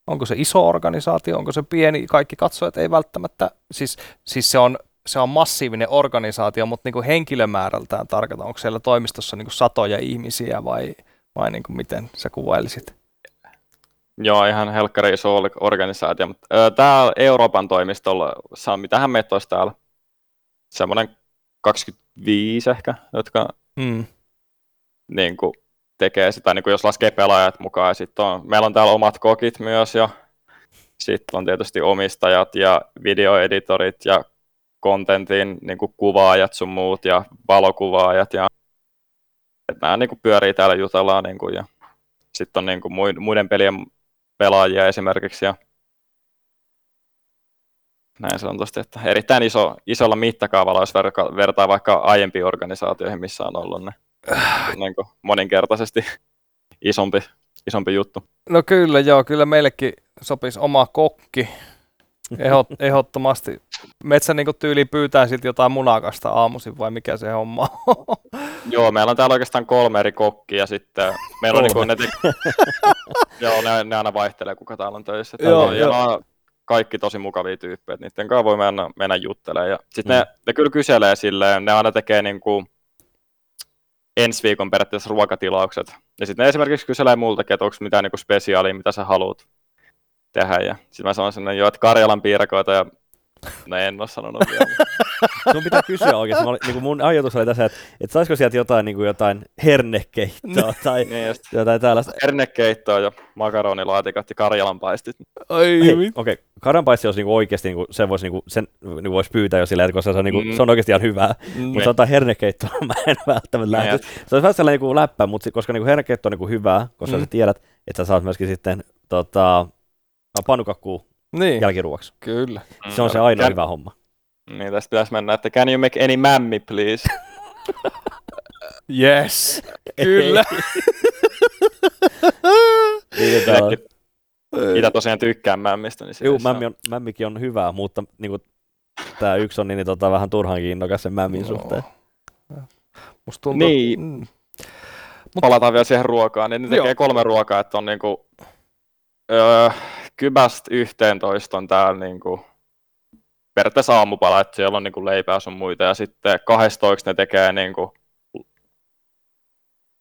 onko se iso organisaatio, onko se pieni, kaikki katsojat ei välttämättä, siis, siis se, on, se on massiivinen organisaatio, mutta niin kuin henkilömäärältään tarkoitan, onko siellä toimistossa niin kuin satoja ihmisiä vai, vai niin kuin miten sä kuvailisit? Joo, ihan helkkari iso or- organisaatio. Täällä Euroopan toimistolla, saa, mitähän meitä olisi täällä? Semmoinen 25 ehkä, jotka Mm. niin kuin, tekee sitä, niin kuin jos laskee pelaajat mukaan. Ja sit on, meillä on täällä omat kokit myös ja sitten on tietysti omistajat ja videoeditorit ja kontentin niin kuin kuvaajat sun muut ja valokuvaajat. Ja, nämä niin kuin pyörii täällä jutellaan niin kuin, ja sitten on niin kuin muiden pelien pelaajia esimerkiksi ja näin sanotusti, että erittäin iso, isolla mittakaavalla, jos vertaa vaikka aiempiin organisaatioihin, missä on ollut ne niin kuin moninkertaisesti isompi, isompi juttu. No kyllä, joo, kyllä meillekin sopisi oma kokki. Ehot, <laughs> ehdottomasti. Metsä niin tyyli pyytää sitten jotain munakasta aamuisin vai mikä se homma on? <laughs> Joo, meillä on täällä oikeastaan kolme eri kokkia sitten. Meillä on niin ne te... <laughs> Joo, ne, ne, aina vaihtelee, kuka täällä on töissä. Joo, ja joo. on kaikki tosi mukavia tyyppejä, niiden kanssa voi mennä, mennä juttelemaan. Ja sitten mm. ne, ne, kyllä kyselee silleen, ne aina tekee niin kuin ensi viikon periaatteessa ruokatilaukset. Ja sitten ne esimerkiksi kyselee multakin, että onko mitään niinku spesiaalia, mitä sä haluat tehdä. Ja sitten mä sanon sinne jo, että Karjalan piirakoita ja No en ole sanonut vielä. <laughs> Sun pitää kysyä oikeasti. Mä olin, niin mun ajatus oli tässä, että, että saisiko sieltä jotain, niin kuin jotain hernekeittoa <laughs> tai niin jotain tällaista. Hernekeittoa ja makaronilaatikat ja karjalanpaistit. Ai Okei, okay. karjalanpaisti olisi niin oikeasti, niin kuin, sen voisi, niin kuin, sen niin voisi pyytää jo silleen, koska se on, niin kuin, mm. se on oikeasti ihan hyvää. Mm. Mutta jotain hernekeittoa <laughs> mä en välttämättä lähtisi. Se olisi vähän sellainen niin kuin läppä, mutta koska niin kuin hernekeitto on niin kuin hyvää, koska mm. sä tiedät, että sä saat myöskin sitten tota, panukakkuu niin. jälkiruoksi. Kyllä. Se on se ainoa Can... hyvä homma. Niin, tästä pitäisi mennä, että can you make any mammy, please? <laughs> yes, kyllä. <laughs> niin, Mitä tosiaan tykkään mämmistä. Niin Joo, mämmi on, mämmikin on hyvää, mutta niin kuin, tämä yksi on niin, niin tota, vähän turhan kiinnokas sen mämmin no. suhteen. Musta tuntuu, niin. Mm. Mut... Palataan vielä siihen ruokaan, niin ne tekee Joo. kolme ruokaa, että on niinku, öö, kybästä 11 on täällä niin kuin, periaatteessa aamupala, että siellä on niin kuin leipää sun muita, ja sitten 12 ne tekee niin kuin,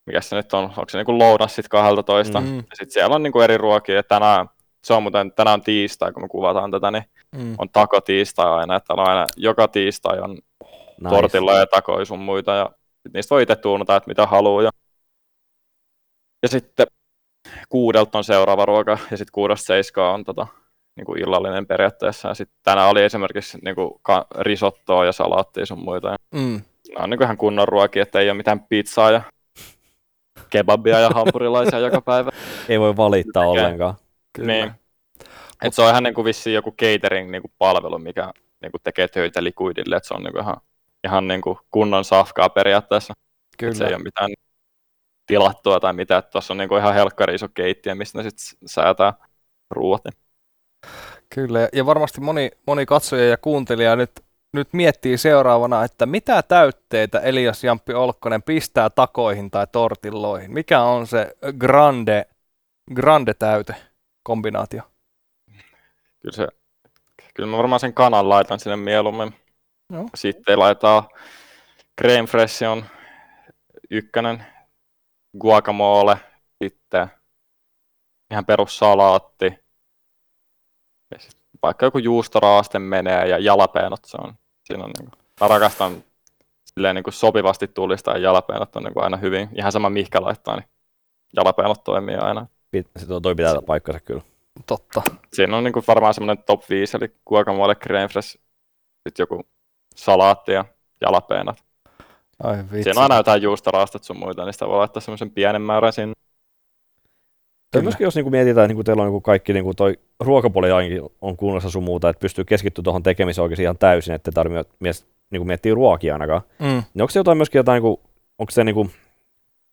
mikä se nyt on, onko se niin kuin lounas sitten 12, mm. ja sitten siellä on niin kuin eri ruokia, tänään, se on muuten, tänään on tiistai, kun me kuvataan tätä, niin mm. on tako tiistai aina, että on aina, joka tiistai on nice. tortilla ja takoi sun muita, ja sit niistä voi itse tuunata, että mitä haluaa, ja, ja sitten kuudelta on seuraava ruoka ja sitten kuudesta seiskaa on tota, niin kuin illallinen periaatteessa. Ja sitten tänään oli esimerkiksi niin kuin risottoa ja salaattia sun muita. Ja mm. Nämä on niin kuin ihan kunnon ruokia, että ei ole mitään pizzaa ja kebabia ja hampurilaisia joka päivä. <laughs> Ei voi valittaa Tekee. ollenkaan. Kyllä. Niin. Et se on ihan niin kuin vissiin joku catering niin kuin palvelu, mikä niin kuin tekee töitä likuidille, että se on niin kuin ihan, ihan niin kuin kunnon safkaa periaatteessa. Kyllä. Et se ei ole mitään tilattua tai mitä, että tuossa on niinku ihan helkkari iso keittiö, mistä ne sitten säätää ruuat. Kyllä, ja varmasti moni, moni katsoja ja kuuntelija nyt, nyt miettii seuraavana, että mitä täytteitä Elias Jamppi Olkkonen pistää takoihin tai tortilloihin? Mikä on se grande, grande täyte kombinaatio? Kyllä, se, kyllä mä varmaan sen kanan laitan sinne mieluummin. No. Sitten laitetaan creme fresh on ykkönen, guacamole, sitten ihan perussalaatti, ja vaikka joku juustoraaste menee ja jalapeenot, se on, siinä on niin kuin, mä rakastan silleen niin kuin sopivasti tulista ja jalapeenot on niin kuin aina hyvin, ihan sama mihkä laittaa, niin jalapeenot toimii aina. Se toi pitää paikkansa kyllä. Totta. Siinä on niin kuin varmaan semmoinen top 5, eli guacamole, creme fresh, sitten joku salaatti ja jalapeenot. Ai vitsi. Siinä on aina jotain juustoraastat sun muita, niin sitä voi laittaa semmoisen pienen määrän sinne. Ja myöskin jos niin kuin mietitään, että niin teillä on niin kuin kaikki niin kuin toi ruokapuoli on kunnossa sun muuta, että pystyy keskittyä tuohon tekemiseen oikein ihan täysin, että tarvitse mies, niin kuin miettiä ruokia ainakaan. Mm. Niin onko se jotain myöskin jotain, niin kuin, onko se niin kuin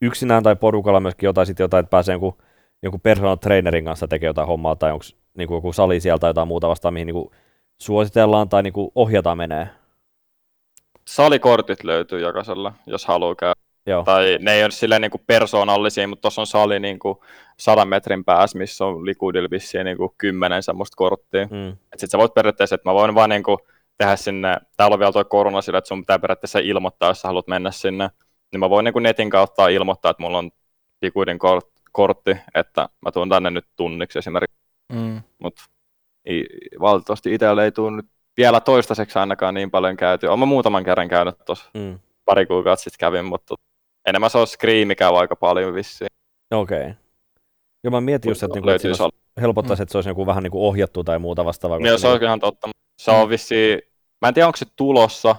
yksinään tai porukalla myöskin jotain, sitten jotain, että pääsee joku, joku personal trainerin kanssa tekemään jotain hommaa, tai onko niin kuin joku sali sieltä tai jotain muuta vastaan, mihin niin kuin suositellaan tai niin kuin ohjataan menee? Salikortit löytyy jokaisella, jos haluaa käydä. Joo. Tai ne ei ole silleen niin kuin persoonallisia, mutta tuossa on sali niin kuin 100 metrin päässä, missä on Likudilla vissiin niin kuin 10 semmoista korttia. Mm. Sitten sä voit periaatteessa, että mä voin vaan niin kuin tehdä sinne, täällä on vielä tuo korona sillä, että sun pitää periaatteessa ilmoittaa, jos sä haluat mennä sinne. Niin mä voin niin kuin netin kautta ilmoittaa, että mulla on Likudin kortti, että mä tuun tänne nyt tunniksi esimerkiksi, Mm. mutta valitettavasti itselle ei tule nyt vielä toistaiseksi ainakaan niin paljon käyty. Olen muutaman kerran käynyt tuossa Mm. pari kuukautta sitten kävin, mutta enemmän se on Scream käy aika paljon vissiin. Okei. Okay. Joo, mä mietin just, että, niinku, että olisi- helpottaisi, että se olisi joku vähän niin kuin ohjattu tai muuta vastaavaa. Joo, se on ihan totta. Se on vissiin, mä en tiedä onko se tulossa,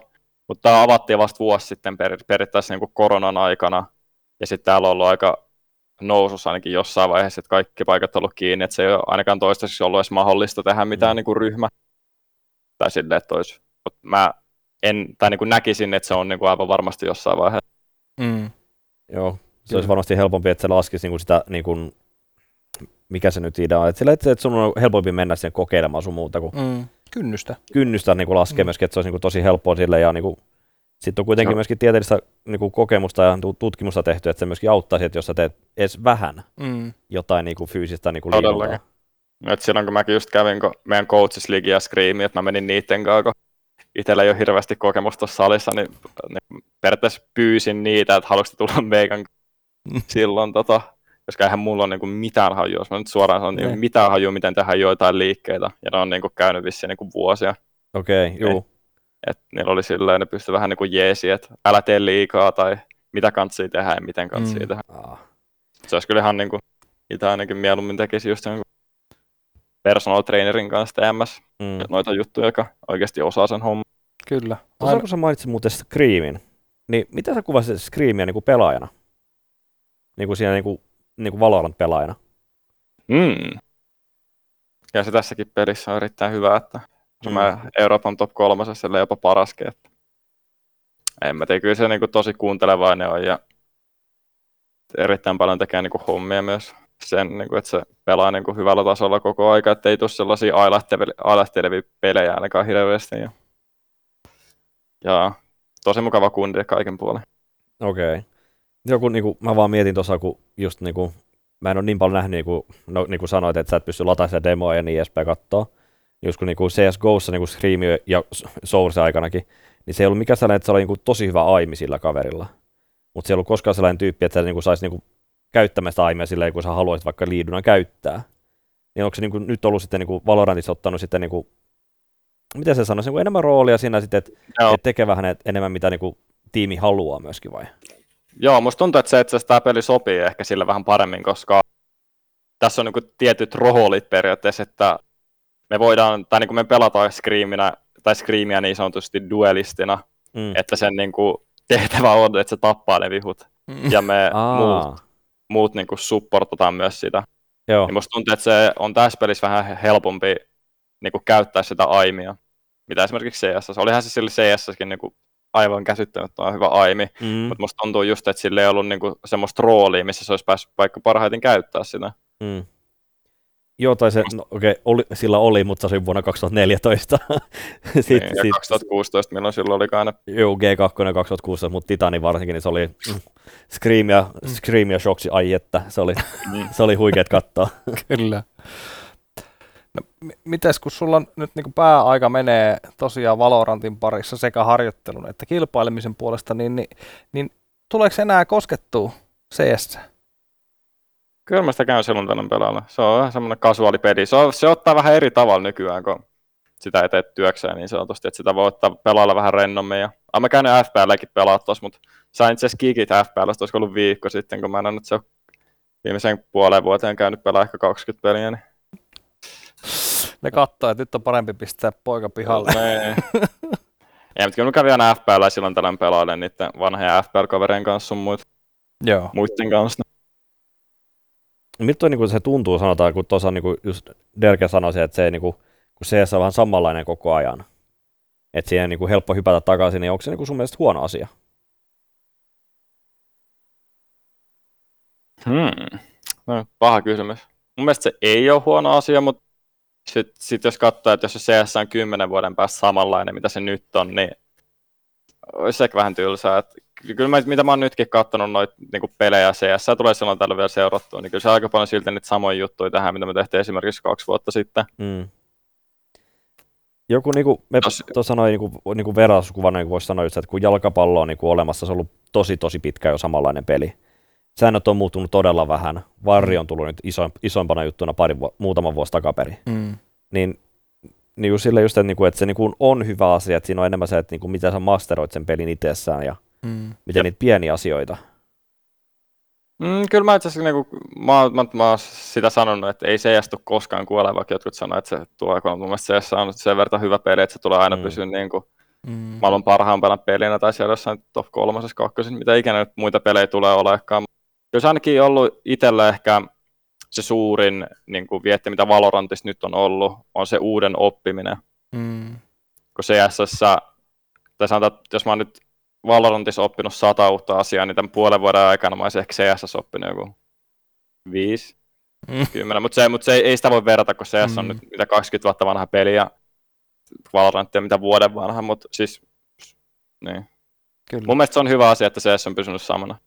mutta tämä avattiin vasta vuosi sitten per, periaatteessa niin kuin koronan aikana. Ja sitten täällä on ollut aika nousussa ainakin jossain vaiheessa, että kaikki paikat on ollut kiinni, että se ei ole ainakaan toistaiseksi ollut edes mahdollista tehdä mitään Mm. niin kuin ryhmä. Tai silleen, että olisi. Mut mä en, tai niin kuin näkisin, että se on niin kuin aivan varmasti jossain vaiheessa. Mm. Joo, se olisi varmasti helpompi, että se laskisi niin sitä, niin kuin, mikä se nyt idea on, että, sillä, että, että sun on helpompi mennä sen kokeilemaan sun muuta, kun Mm. Kynnystä. kynnystä niin kuin laskee Mm. myöskin, että se olisi niin kuin tosi helppoa sille ja niin kuin, sitten on kuitenkin Joo. myöskin tieteellistä niin kuin kokemusta ja tu- tutkimusta tehty, että se myöskin auttaisi, että jos sä teet edes vähän Mm. jotain niin kuin fyysistä niin kuin liikuntaa. Et silloin kun mäkin just kävin kun meidän Coaches League ja Scream, että mä menin niiden kanssa, kun itsellä ei ole hirveästi kokemusta tuossa salissa, niin, niin periaatteessa pyysin niitä, että haluaisi tulla meikan silloin, tota, koska eihän mulla ole niin mitään hajua, jos mä nyt suoraan sanon, niin Niin. mitään hajua, miten tehdään joitain liikkeitä, ja ne on niin kuin käynyt vissiin niin kuin vuosia, Okei, okay, juu. että niillä oli silleen, ne pystyi vähän niin kuin jeesi, että älä tee liikaa, tai mitä kantsii tehdä ja miten kantsii Mm. tehdä. Ah. Se olisi kyllä ihan niin kuin, itse ainakin mieluummin tekisi just sen personal trainerin kanssa TMS, Mm. noita juttuja, joka oikeasti osaa sen homman. Kyllä. Tuossa kun sä mainitsit muuten Screamin, niin mitä sä kuvasit Screamia niin kuin pelaajana? Niin kuin siinä niin kuin, niin kuin Valorant-pelaajana? Mm. Ja se tässäkin pelissä on erittäin hyvä, että se Mm. mm. Euroopan top kolmosessa ellei jopa paraskin. Että en mä tiedä, kyllä se niin tosi kuuntelevainen on ja erittäin paljon tekee niin kuin hommia myös sen, niin kuin, että se pelaa niin kuin hyvällä tasolla koko aika, että ei tule sellaisia ailahtele- ailahtelevia pelejä ainakaan hirveästi. Ja, ja tosi mukava kundi kaiken puolen. Okei. Okay. Niin kuin, mä vaan mietin tuossa, kun just niin kuin, mä en ole niin paljon nähnyt, niin kuin, no, niin kuin sanoit, että sä et pysty lataamaan sitä demoa ja niin edespäin katsoa. Just kun niin kuin CSGOssa, niin kuin Scream ja Source aikanakin, niin se ei ollut mikään sellainen, että se oli niin kuin, tosi hyvä aimi sillä kaverilla. Mutta se ei ollut koskaan sellainen tyyppi, että sä niin kuin, saisi niin kuin, käyttämään sitä aimia silleen, kun sä haluaisit vaikka liiduna käyttää. Niin onko se niin kuin, nyt ollut sitten niin kuin Valorantissa ottanut sitten, niin kuin, miten se sanoisi, niin enemmän roolia siinä sitten, että et tekee vähän et- enemmän mitä niin kuin, tiimi haluaa myöskin vai? Joo, musta tuntuu, että se itse tämä peli sopii ehkä sille vähän paremmin, koska tässä on niin tietyt roolit periaatteessa, että me voidaan, tai niin kuin me pelataan Screaminä, tai Screamia niin sanotusti duelistina, Mm. että sen niin kuin tehtävä on, että se tappaa ne vihut, Mm. ja me muut, muut niin kuin supportataan myös sitä. joo. Niin musta tuntuu, että se on tässä pelissä vähän helpompi niin kuin käyttää sitä aimia, mitä esimerkiksi CS. Olihan se sillä CSskin niin kuin aivan käsittämättömän hyvä aimi, Mm. mutta musta tuntuu just, että sillä ei ollut niinku semmoista roolia, missä se olisi päässyt vaikka parhaiten käyttää sitä. Mm. Joo, tai se, no, okei, oli, sillä oli, mutta se oli vuonna 2014. <laughs> Sitten, niin, ja sit, 2016, milloin silloin oli aina. joo, G2 2016, mutta Titani varsinkin, niin se oli mm, Scream ja, Scream ja Shoksi, ai että, se oli, Mm. <laughs> se oli huikeet katsoa. <laughs> Kyllä. No, m- mites kun sulla on nyt niin pääaika menee tosiaan Valorantin parissa sekä harjoittelun että kilpailemisen puolesta, niin, niin, niin tuleeko enää koskettua CS? Kyllä mä sitä käyn silloin tällöin pelailla. Se on vähän semmoinen kasuaalipeli. Se, on, se ottaa vähän eri tavalla nykyään, kun sitä ei tee työkseen niin sanotusti, että sitä voi ottaa pelailla vähän rennommin. Ja... Ah, mä käynyt FPLäkin pelaa tossa, mutta sain itse asiassa kikit FPLstä, olisiko ollut viikko sitten, kun mä en nyt se viimeisen puoleen vuoteen käynyt pelaa ehkä 20 peliä. Niin... Ne katsoo, että nyt on parempi pistää poika pihalle. Nee. Ja, mutta kyllä mä kävin aina FPL silloin tällöin pelailen niiden vanhojen FPL-kaverien kanssa sun muut, Joo. muiden kanssa. Miltä niin se tuntuu, sanotaan, kun tuossa niin just Derke sanoi, että se ei, niin kuin, kun CS on vähän samanlainen koko ajan, että siihen on niin kuin helppo hypätä takaisin, niin onko se niin kuin sun mielestä huono asia? Hmm. No, paha kysymys. Mun mielestä se ei ole huono asia, mutta sitten sit jos katsoo, että jos se CS on kymmenen vuoden päästä samanlainen, mitä se nyt on, niin olisi ehkä vähän tylsää. Et kyllä mä, mitä mä oon nytkin katsonut noita niinku pelejä CS, tulee silloin tällä vielä seurattua, niin kyllä se aika paljon silti niitä samoja juttuja tähän, mitä me tehtiin esimerkiksi kaksi vuotta sitten. Mm. Joku niin kuin, me Tos- tuossa noin niin kuin, niin kuin vertauskuvana niin voisi sanoa just, että kun jalkapallo on niin kuin olemassa, se on ollut tosi tosi pitkä jo samanlainen peli. säännöt on muuttunut todella vähän. Varri on tullut nyt iso, isompana juttuna pari, vu- muutama vuosi takaperin. Mm. Niin, niin just sille just, että, niinku, että se niinku on hyvä asia, että siinä on enemmän se, että niinku, miten sä masteroit sen pelin itsessään ja Mm. miten niitä pieniä asioita. Mm, kyllä mä itse asiassa niinku, mä, mä, mä oon sitä sanonut, että ei CS tule koskaan kuole, vaikka jotkut sanoo, että se tulee, kun mun mielestä CS on sen verran hyvä peli, että se tulee aina Mm. pysyä niin kuin Mm. maailman parhaimpana pelinä tai siellä jossain top kolmosessa, kakkosessa, mitä ikinä nyt muita pelejä tulee olekaan. Se ainakin ollut itsellä ehkä se suurin niin kuin vietti, mitä Valorantissa nyt on ollut, on se uuden oppiminen. Mm. Kun CSS, tai sanotaan, että jos mä oon nyt Valorantissa oppinut sata uutta asiaa, niin tämän puolen vuoden aikana mä olisin ehkä CSS oppinut joku viisi, Mm. kymmenen, mutta se, mut se ei, ei sitä voi verrata, kun CS on Mm. nyt mitä 20 vuotta vanha peli ja Valorant on mitä vuoden vanha, mutta siis niin. Kyllä. Mun mielestä se on hyvä asia, että CS on pysynyt samana.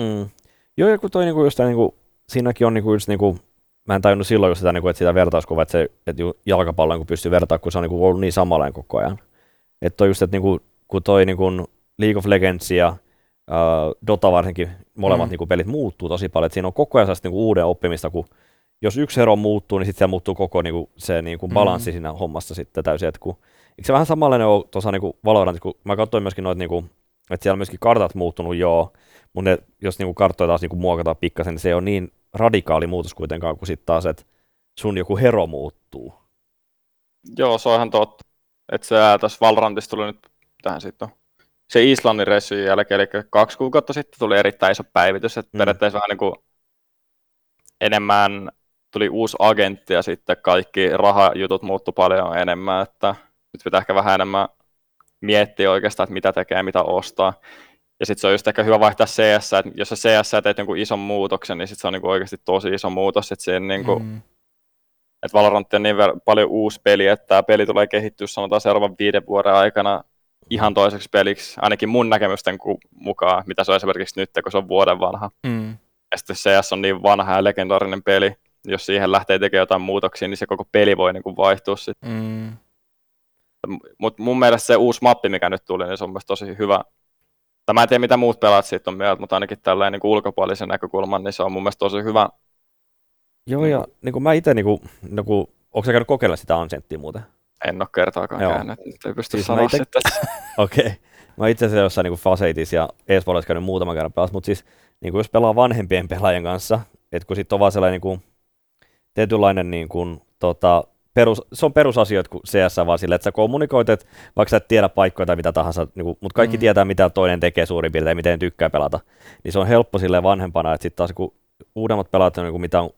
Mm. Joo, ja kun toi niinku just niinku, siinäkin on niinku just niinku, mä en tajunnut silloin just sitä, niinku, että sitä vertauskuvaa, että, se, että jalkapalloon kun pystyy vertaamaan, kun se on niinku ollut niin samanlainen koko ajan. Että toi just, että niinku, kun toi niinku League of Legends ja uh, Dota varsinkin, molemmat Mm. mm. niinku pelit muuttuu tosi paljon, että siinä on koko ajan sellaista niinku uuden oppimista, kun jos yksi hero muuttuu, niin sitten se muuttuu koko niinku, se niinku balanssi Mm. siinä hommassa sitten täysin, että kun, eikö se vähän samanlainen ole tuossa niinku Valorantissa, kun mä katsoin myöskin noita, niinku, että siellä on myöskin kartat muuttunut joo, mutta ne, jos niinku karttoja taas niinku muokataan pikkasen, niin se ei ole niin radikaali muutos kuitenkaan, kun sitten taas, että sun joku hero muuttuu. Joo, se on ihan totta. Että se tässä Valorantissa tuli nyt tähän sitten se Islannin reissyn jälkeen, eli kaksi kuukautta sitten tuli erittäin iso päivitys, että Mm. periaatteessa vähän niin kuin enemmän tuli uusi agentti ja sitten kaikki rahajutut muuttu paljon enemmän, että nyt pitää ehkä vähän enemmän miettiä oikeastaan, että mitä tekee, mitä ostaa. Ja sitten se on just ehkä hyvä vaihtaa CS, että jos sä CS teet jonkun ison muutoksen, niin sit se on niinku oikeasti tosi iso muutos, että siinä niinku, Mm. että Valorant on niin paljon uusi peli, että tämä peli tulee kehittyä sanotaan seuraavan viiden vuoden aikana ihan toiseksi peliksi, ainakin mun näkemysten mukaan, mitä se on esimerkiksi nyt, kun se on vuoden vanha. Mm. Ja sitten CS on niin vanha ja legendaarinen peli, jos siihen lähtee tekemään jotain muutoksia, niin se koko peli voi niin kuin vaihtua sitten. Mm. Mutta mun mielestä se uusi mappi, mikä nyt tuli, niin se on myös tosi hyvä. Tai mä en tiedä, mitä muut pelaat siitä on mieltä, mutta ainakin tällainen niin kuin ulkopuolisen näkökulman, niin se on mun mielestä tosi hyvä. Joo, ja niin kuin mä itse, niin kuin, no kun, onko sä käynyt kokeilla sitä Ancienttia muuten? En ole kertaakaan Joo. käynyt, nyt ei pysty Siis sanoa ite- sitten. <laughs> Okei. Okay. Mä itse asiassa jossain niin Faceitis ja eSportissa käynyt muutaman kerran pelas, mutta siis niin kuin jos pelaa vanhempien pelaajien kanssa, että kun sitten on vaan sellainen niin kuin, tietynlainen niin kuin, tota, perus, se on perusasioita kuin CS vaan sille, että sä kommunikoit, että vaikka sä et tiedä paikkoja tai mitä tahansa, niin kuin, mutta kaikki Mm. tietää, mitä toinen tekee suurin piirtein ja miten tykkää pelata, niin se on helppo sille vanhempana, että sitten taas kun uudemmat pelaajat, niin kuin, mitä on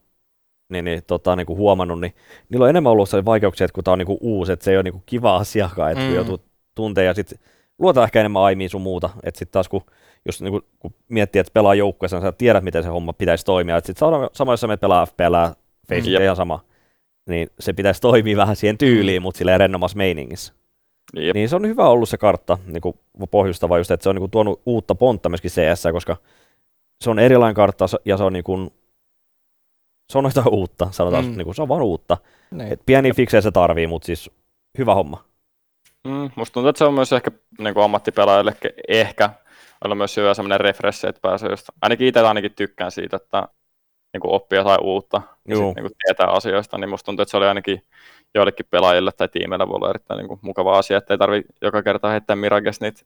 niin, niin, tota, niin kuin huomannut, niin niillä on enemmän ollut vaikeuksia, että kun tämä on niin kuin uusi, että se ei ole niin kuin kiva asiakaan, että mm. Mm. kun joutuu tuntee ja sitten luotaan ehkä enemmän aimiin sun muuta, että sitten taas kun, jos niin kuin, kun miettii, että pelaa joukkueessa, niin sä tiedät, miten se homma pitäisi toimia, että sitten sama, jos menet pelaa FPL, Facebook Jep. ihan sama, niin se pitäisi toimia <laughs> vähän siihen tyyliin, mutta silleen rennomassa meiningissä. Jep. Niin se on hyvä ollut se kartta, niin kuin pohjustava just, että se on niin kuin tuonut uutta pontta myöskin CS, koska se on erilainen kartta ja se on niin kuin, se on jotain uutta, sanotaan, Mm. niin kuin, se on vaan uutta. Niin. Et pieni fiksejä se tarvii, mutta siis hyvä homma. Mm, musta tuntuu, että se on myös ehkä niin kuin ammattipelaajille ehkä on myös hyvä semmoinen refresh, että pääsee just, ainakin itse ainakin tykkään siitä, että niin kuin oppii jotain uutta ja sit, niin kuin tietää asioista, niin musta tuntuu, että se oli ainakin joillekin pelaajille tai tiimeille voi olla erittäin niin kuin, mukava asia, että ei tarvi joka kerta heittää Mirages niitä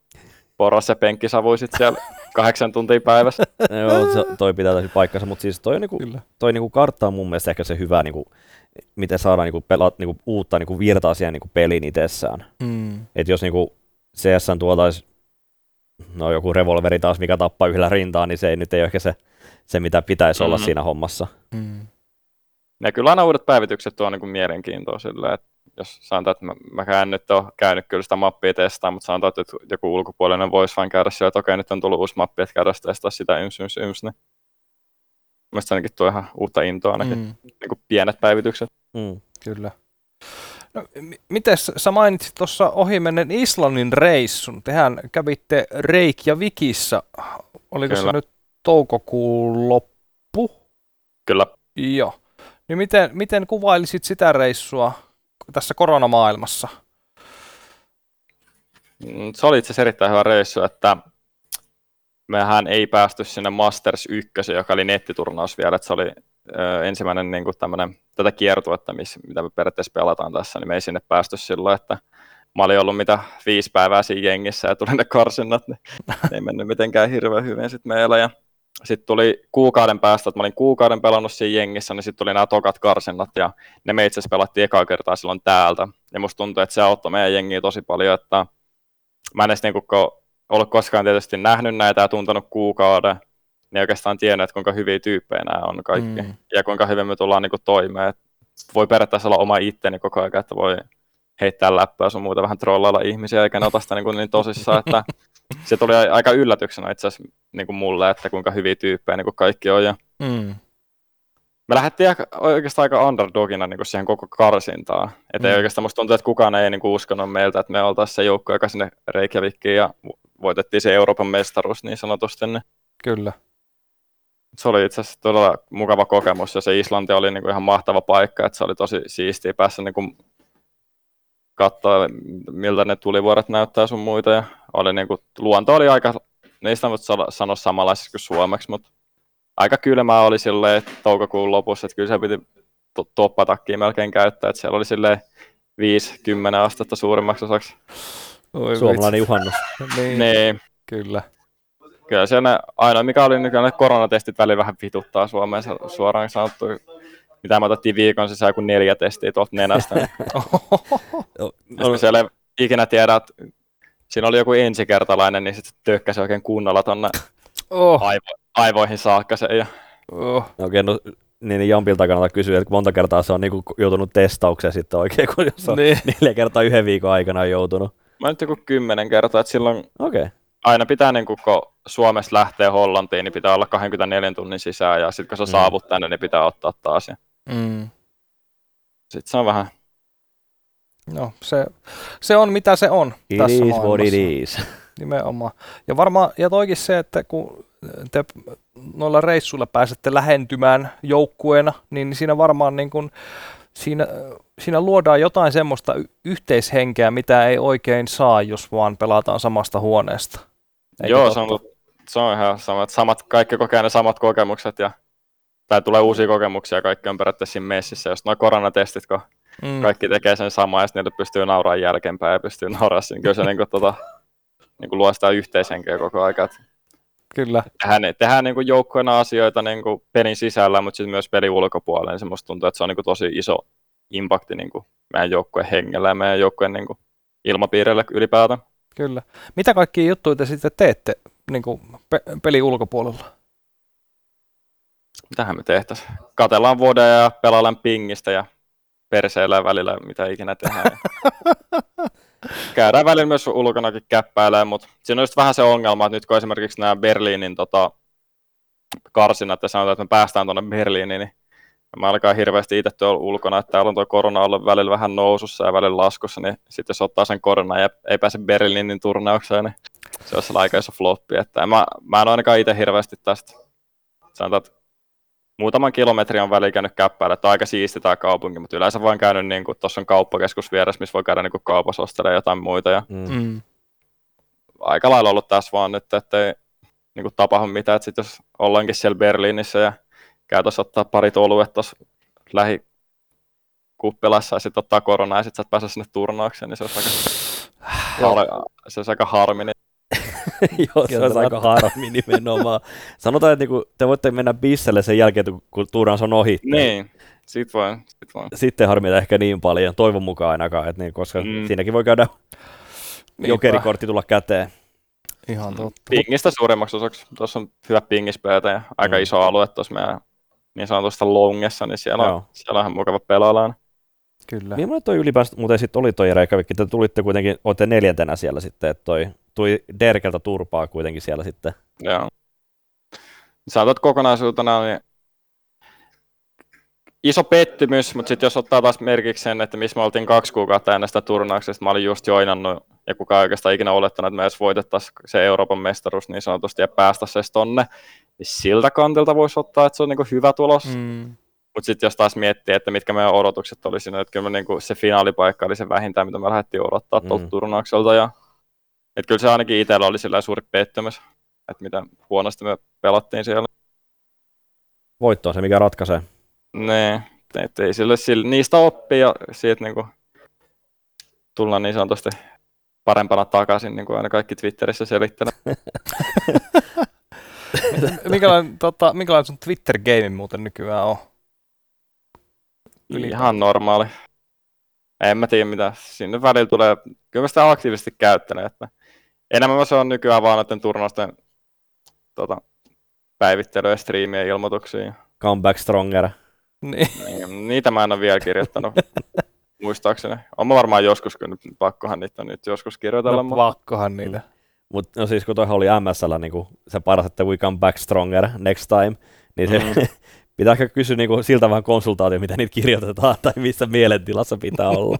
porras ja penkkisavuisit siellä <laughs> kahdeksan tuntia päivässä. <laughs> Joo, se, toi pitää täysin paikkansa, mutta siis toi, on niinku, Kyllä. toi niinku kartta on mun mielestä ehkä se hyvä, niinku, miten saadaan niinku pela, niinku, uutta niinku virtaa siihen niinku peliin itsessään. Mm. Et jos niinku CS tuotais no joku revolveri taas, mikä tappaa yhdellä rintaan, niin se ei nyt ei ole ehkä se, se mitä pitäisi olla Mhm. siinä hommassa. Mm. Ja kyllä aina uudet päivitykset tuo niin kuin mielenkiintoa silleen, että jos sanotaan, että mä, mäkään nyt ole käynyt kyllä sitä mappia testaa, mutta sanotaan, että joku ulkopuolinen voisi vain käydä siellä, että okei, nyt on tullut uusi mappi, että käydä testaa sitä yms, yms, yms, niin Mielestäni ainakin tuo ihan uutta intoa ainakin, mm. Mm. niin kuin pienet päivitykset. Mm. Kyllä. No, m- mites sä mainitsit tuossa ohimennen Islannin reissun. Tehän kävitte Reykjavikissa. Oliko Kyllä. se nyt toukokuun loppu? Kyllä, Joo. Niin miten, miten kuvailisit sitä reissua tässä koronamaailmassa? Mm, se oli itse asiassa erittäin hyvä reissu, että mehän ei päästy sinne Masters 1, joka oli nettiturnaus vielä, että se oli ö, ensimmäinen niin kuin tämmönen, tätä kiertuetta, missä, mitä me periaatteessa pelataan tässä, niin me ei sinne päästy silloin, että mä olin ollut mitä viisi päivää siinä jengissä ja tuli ne karsinnat, niin <laughs> ei mennyt mitenkään hirveän hyvin sitten meillä. Ja sitten tuli kuukauden päästä, että mä olin kuukauden pelannut siinä jengissä, niin sitten tuli nämä tokat karsinnat ja ne me itse asiassa pelattiin ekaa kertaa silloin täältä. Ja musta tuntuu, että se auttoi meidän jengiä tosi paljon, että mä en edes niin kuin, ollut koskaan tietysti nähnyt näitä ja tuntenut kuukauden, niin oikeastaan tiennyt, että kuinka hyviä tyyppejä nämä on kaikki. Mm. Ja kuinka hyvin me tullaan niin kuin toimeen. Et voi periaatteessa olla oma itteni koko ajan, että voi heittää läppää sun muuta vähän trollailla ihmisiä, eikä ne ota sitä niin, niin tosissaan, että <laughs> se tuli aika yllätyksenä itse asiassa niin kuin mulle, että kuinka hyviä tyyppejä niin kuin kaikki on. Ja Mm. me lähdettiin oikeastaan aika underdogina niin kuin siihen koko karsintaan. Että mm. ei oikeastaan musta tuntuu, että kukaan ei niin kuin uskonut meiltä, että me oltaisiin se joukko, joka sinne Reykjavikkiin ja voitettiin se Euroopan mestaruus niin sanotusti. Niin Kyllä. se oli itse asiassa todella mukava kokemus ja se Islanti oli niin kuin ihan mahtava paikka, että se oli tosi siistiä päässä niin kuin katsoa, miltä ne tulivuoret näyttää sun muita ja oli niin kuin, luonto oli aika, niistä voit sanoa samanlaisiksi kuin suomeksi, mutta aika kylmää oli silleen toukokuun lopussa, että kyllä se piti to- toppatakkiin melkein käyttää, että siellä oli silleen 5-10 astetta suurimmaksi osaksi. Oi Suomalainen juhannus. <laughs> Niin, Niin, kyllä. kyllä siellä ainoa mikä oli, niin kyllä ne koronatestit välillä vähän vituttaa Suomeen su- suoraan sanottu. Mitä me otettiin viikon sisään kuin neljä testiä tuolta nenästä. niin Koska siellä ei ikinä tiedä, että siinä oli joku ensikertalainen, niin sitten tökkäsi oikein kunnolla tonne oh, aivo- aivoihin saakka sen. Ja oh. Okei, no niin, Jampilta kannattaa kysyä, että monta kertaa se on niinku joutunut testaukseen sitten oikein, kun jos on Niin. neljä kertaa yhden viikon aikana joutunut. mä nyt joku kymmenen kertaa, että silloin Okei. aina pitää, niin kun Suomesta lähtee Hollantiin, niin pitää olla 24 tunnin sisään, ja sitten kun sä Mm. saavut tänne, niin pitää ottaa taas. Ja Mm. sitten se on vähän, No, se, se on mitä se on It tässä is what it is. <laughs> Nimenomaan. Ja varmaan, ja toikin se, että kun te noilla reissuilla pääsette lähentymään joukkueena, niin siinä varmaan niin kun, siinä, siinä luodaan jotain semmoista yhteishenkeä, mitä ei oikein saa, jos vaan pelataan samasta huoneesta. Eikö joo, totta? se on, se on ihan sama, että samat, kaikki kokee ne samat kokemukset, ja tai tulee uusia kokemuksia, ja kaikki on periaatteessa siinä messissä, jos nuo koronatestit, kun mm. kaikki tekee sen samaa, ja sitten niille pystyy nauraamaan jälkeenpäin, ja pystyy nauraamaan siinä, kyllä se niin kuin, tota, niin kuin luo sitä yhteishenkeä koko ajan, että Kyllä. tehdään, tehdään niin kuin joukkueena asioita niin kuin pelin sisällä, mutta sitten myös pelin ulkopuolella, niin se musta tuntuu, että se on niin kuin tosi iso impakti niin kuin meidän joukkueen hengellä ja meidän joukkueen niin kuin ilmapiirille ylipäätään. Kyllä. Mitä kaikkia juttuja te sitten teette niin kuin pe- pelin ulkopuolella? Mitähän me tehtäisiin? Katellaan vuoden ja pelaillaan pingistä ja perseillä välillä, mitä ikinä tehdään. <laughs> Käydään välillä myös ulkonakin käppäilemään, mutta siinä on just vähän se ongelma, että nyt kun esimerkiksi nämä Berliinin tota, karsinat ja sanotaan, että me päästään tuonne Berliiniin, niin mä alkaa hirveästi itse tuolla ulkona, että täällä on tuo korona ollut välillä vähän nousussa ja välillä laskussa, niin sitten jos ottaa sen koronan ja ei pääse Berliinin turnaukseen, niin se olisi aika iso floppi. Että mä, mä en ainakaan itse hirveästi tästä, sanotaan, että muutaman kilometrin on väliin käynyt käppäillä, että on aika siisti tämä kaupunki, mutta yleensä vaan käynyt, niin kuin, tuossa on kauppakeskus vieressä, missä voi käydä niin kuin kaupassa ostelemaan jotain muita, ja Mm. Mm. aika lailla ollut tässä vaan nyt, ettei niin kuin tapahdu mitään, että sit jos ollaankin siellä Berliinissä ja käytössä ottaa pari oluet tuossa lähi kuppilassa ja sitten ottaa koronaa ja sitten sä et pääse sinne turnaukseen, niin se olisi aika, se olisi aika harmi. Niin <laughs> Joo, se olisi aika harmi nimenomaan. Sanotaan, että niinku, te voitte mennä bisselle sen jälkeen, kun turnaus on ohi. niin, sit voi, sit voi. Sitten harmita ehkä niin paljon, toivon mukaan ainakaan, että niin, koska Mm. mm. siinäkin voi käydä Niinpä. jokerikortti tulla käteen. Ihan totta. Pingistä suurimmaksi osaksi. Tuossa on hyvä pingispöytä ja aika Mm. iso alue tuossa meidän niin sanotusta longessa, niin siellä on, siellä on ihan mukava pelailla. Kyllä. Millainen toi ylipäänsä muuten sitten oli toi Reykjavikki? Te tulitte kuitenkin, olette neljäntenä siellä sitten, että toi tuli Derkeltä turpaa kuitenkin siellä sitten. Joo. Että kokonaisuutena niin iso pettymys, mutta sitten jos ottaa taas merkiksi sen, että missä me oltiin kaksi kuukautta ennen sitä turnauksesta, mä olin just joinannut ja kukaan oikeastaan ikinä olettanut, että me edes voitettaisiin se Euroopan mestaruus niin sanotusti ja päästä se tonne, niin siltä kantilta voisi ottaa, että se on niinku hyvä tulos. Mm. Mutta sitten jos taas miettii, että mitkä meidän odotukset oli siinä, että kyllä me niinku se finaalipaikka oli se vähintään, mitä me lähdettiin odottaa tuolta Mm. turnaukselta. Ja, että kyllä se ainakin itsellä oli sillä suuri pettymys. että miten huonosti me pelattiin siellä. Voitto on se, mikä ratkaisee. Ne, et ei sille, sille, niistä oppii ja siitä niin kuin, tullaan niin sanotusti parempana takaisin, niin kuin aina kaikki Twitterissä selittelee. <laughs> minkälainen, tota, minkälainen sun Twitter-game muuten nykyään on? Ihan normaali. En mä tiedä mitä. Sinne välillä tulee, kyllä mä sitä aktiivisesti käyttänyt, että enemmän se on nykyään vaan noiden turnausten tota, päivittelyä, striimiä, ilmoituksia. Comeback stronger. Niin. Niin, niitä mä en ole vielä kirjoittanut, <laughs> muistaakseni. On mä varmaan joskus, kun nyt pakkohan niitä nyt joskus kirjoitella. No, pakkohan niitä. Mutta no siis kun toihan oli MSL niin se paras, että we come back stronger next time, niin se Mm. <laughs> pitää ehkä kysyä niin kuin, siltä vähän konsultaatio, mitä niitä kirjoitetaan tai missä mielentilassa pitää <laughs> olla.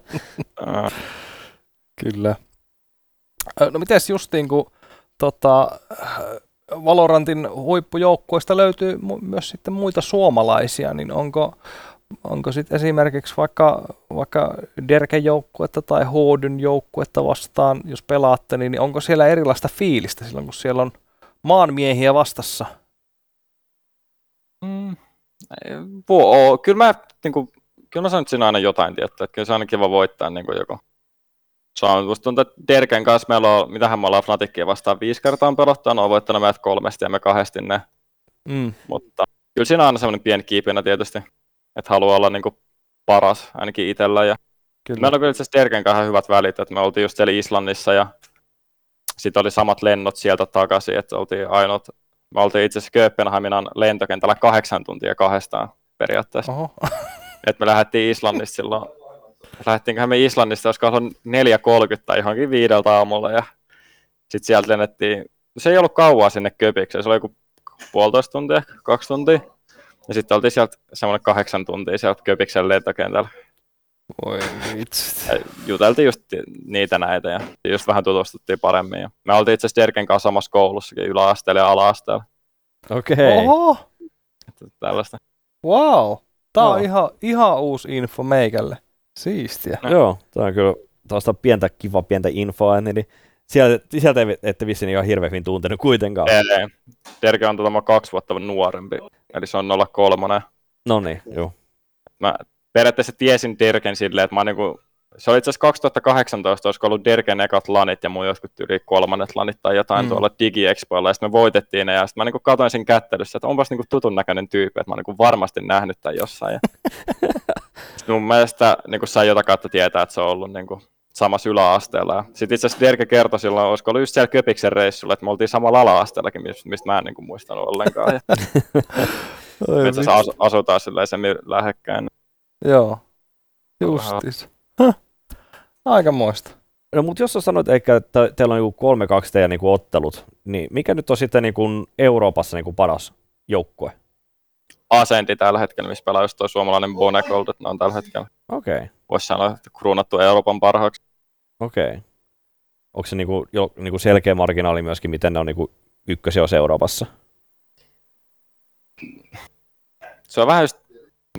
Kyllä. No mites justiin, kun tota, Valorantin huippujoukkueista löytyy myös sitten muita suomalaisia, niin onko, onko sitten esimerkiksi vaikka, vaikka Derken joukkuetta tai Hoodyn joukkuetta vastaan, jos pelaatte, niin onko siellä erilaista fiilistä silloin, kun siellä on maanmiehiä vastassa? Vuo, kyllä mä, niin kuin, kyllä mä sanon, että siinä on aina jotain tiettyä, että kyllä se on aina kiva voittaa niin kuin joku. Se on, musta tuntuu, että Derken kanssa meillä on, mitähän me ollaan Fnatickia vastaan viisi kertaa on pelottu, ne on voittanut meidät kolmesti ja me kahdesti ne, Mm. mutta kyllä siinä on aina semmoinen pieni kiipinä tietysti, että haluaa olla niin kuin paras ainakin itsellä ja Kyllä. Meillä on kyllä itse asiassa Derken kanssa hyvät välit, että me oltiin just siellä Islannissa ja sitten oli samat lennot sieltä takaisin, että oltiin ainoat, me oltiin itse asiassa Kööpenhaminan lentokentällä kahdeksan tuntia kahdestaan periaatteessa. Oho. <laughs> että me lähdettiin Islannista silloin, lähdettiinköhän me Islannista, olisiko ollut 4.30 tai johonkin viideltä aamulla ja sitten sieltä lennettiin, se ei ollut kauaa sinne Köpikseen, se oli joku puolitoista tuntia, kaksi tuntia. Ja sitten oltiin sieltä semmoinen kahdeksan tuntia sieltä Köpiksen lentokentällä. Voi vitsi. Juteltiin just niitä näitä ja just vähän tutustuttiin paremmin. Ja me oltiin itse asiassa Derken kanssa samassa koulussakin yläasteella ja ala-asteella. Okei. Okay. Oho, Tällaista. wow. Tää on Joo. ihan, ihan uusi info meikälle. Siistiä. Joo, tämä on kyllä tuosta pientä, kiva pientä infoa, niin sieltä, sieltä ei ette vissiin ihan hirveän hyvin tuntenut kuitenkaan. Ei, Derke on tota kaksi vuotta nuorempi, eli se on 03. No niin, joo. Mä periaatteessa tiesin Derken silleen, että mä niinku, se oli itse asiassa 2018, olisiko ollut Derken ekat lanit ja mun jotkut yli kolmannet lanit tai jotain Mm. tuolla DigiExpoilla, ja sitten me voitettiin ne, ja sitten mä niinku katoin siinä kättelyssä, että onpas niinku tutun näköinen tyyppi, että mä oon niinku varmasti nähnyt tämän jossain. Ja... Sitten <laughs> mun mielestä niinku sai jotain kautta tietää, että se on ollut niinku samassa yläasteella. Sitten itse asiassa Derke kertoi silloin, olisiko ollut just siellä Köpiksen reissulla, että me oltiin samalla ala-asteellakin, mistä mä en niinku muistanut ollenkaan. <laughs> Ja Oi me itse asiassa asu- asutaan silleen sen lähekkäin. Joo, justis. Huh. Aika moista. No mutta jos sä sanoit että teillä on niinku 3-2 teidän niinku ottelut, niin mikä nyt on sitten niinku Euroopassa niinku paras joukkue? Asenti tällä hetkellä, missä pelaa just toi suomalainen Bonecold, että ne on tällä hetkellä, Okei, okay. voisi sanoa, että kruunattu Euroopan parhaaksi. okei. Okay. Onko se niinku, jo, niinku selkeä marginaali myöskin, miten ne on niinku ykkösiä Euroopassa? Se on vähän just,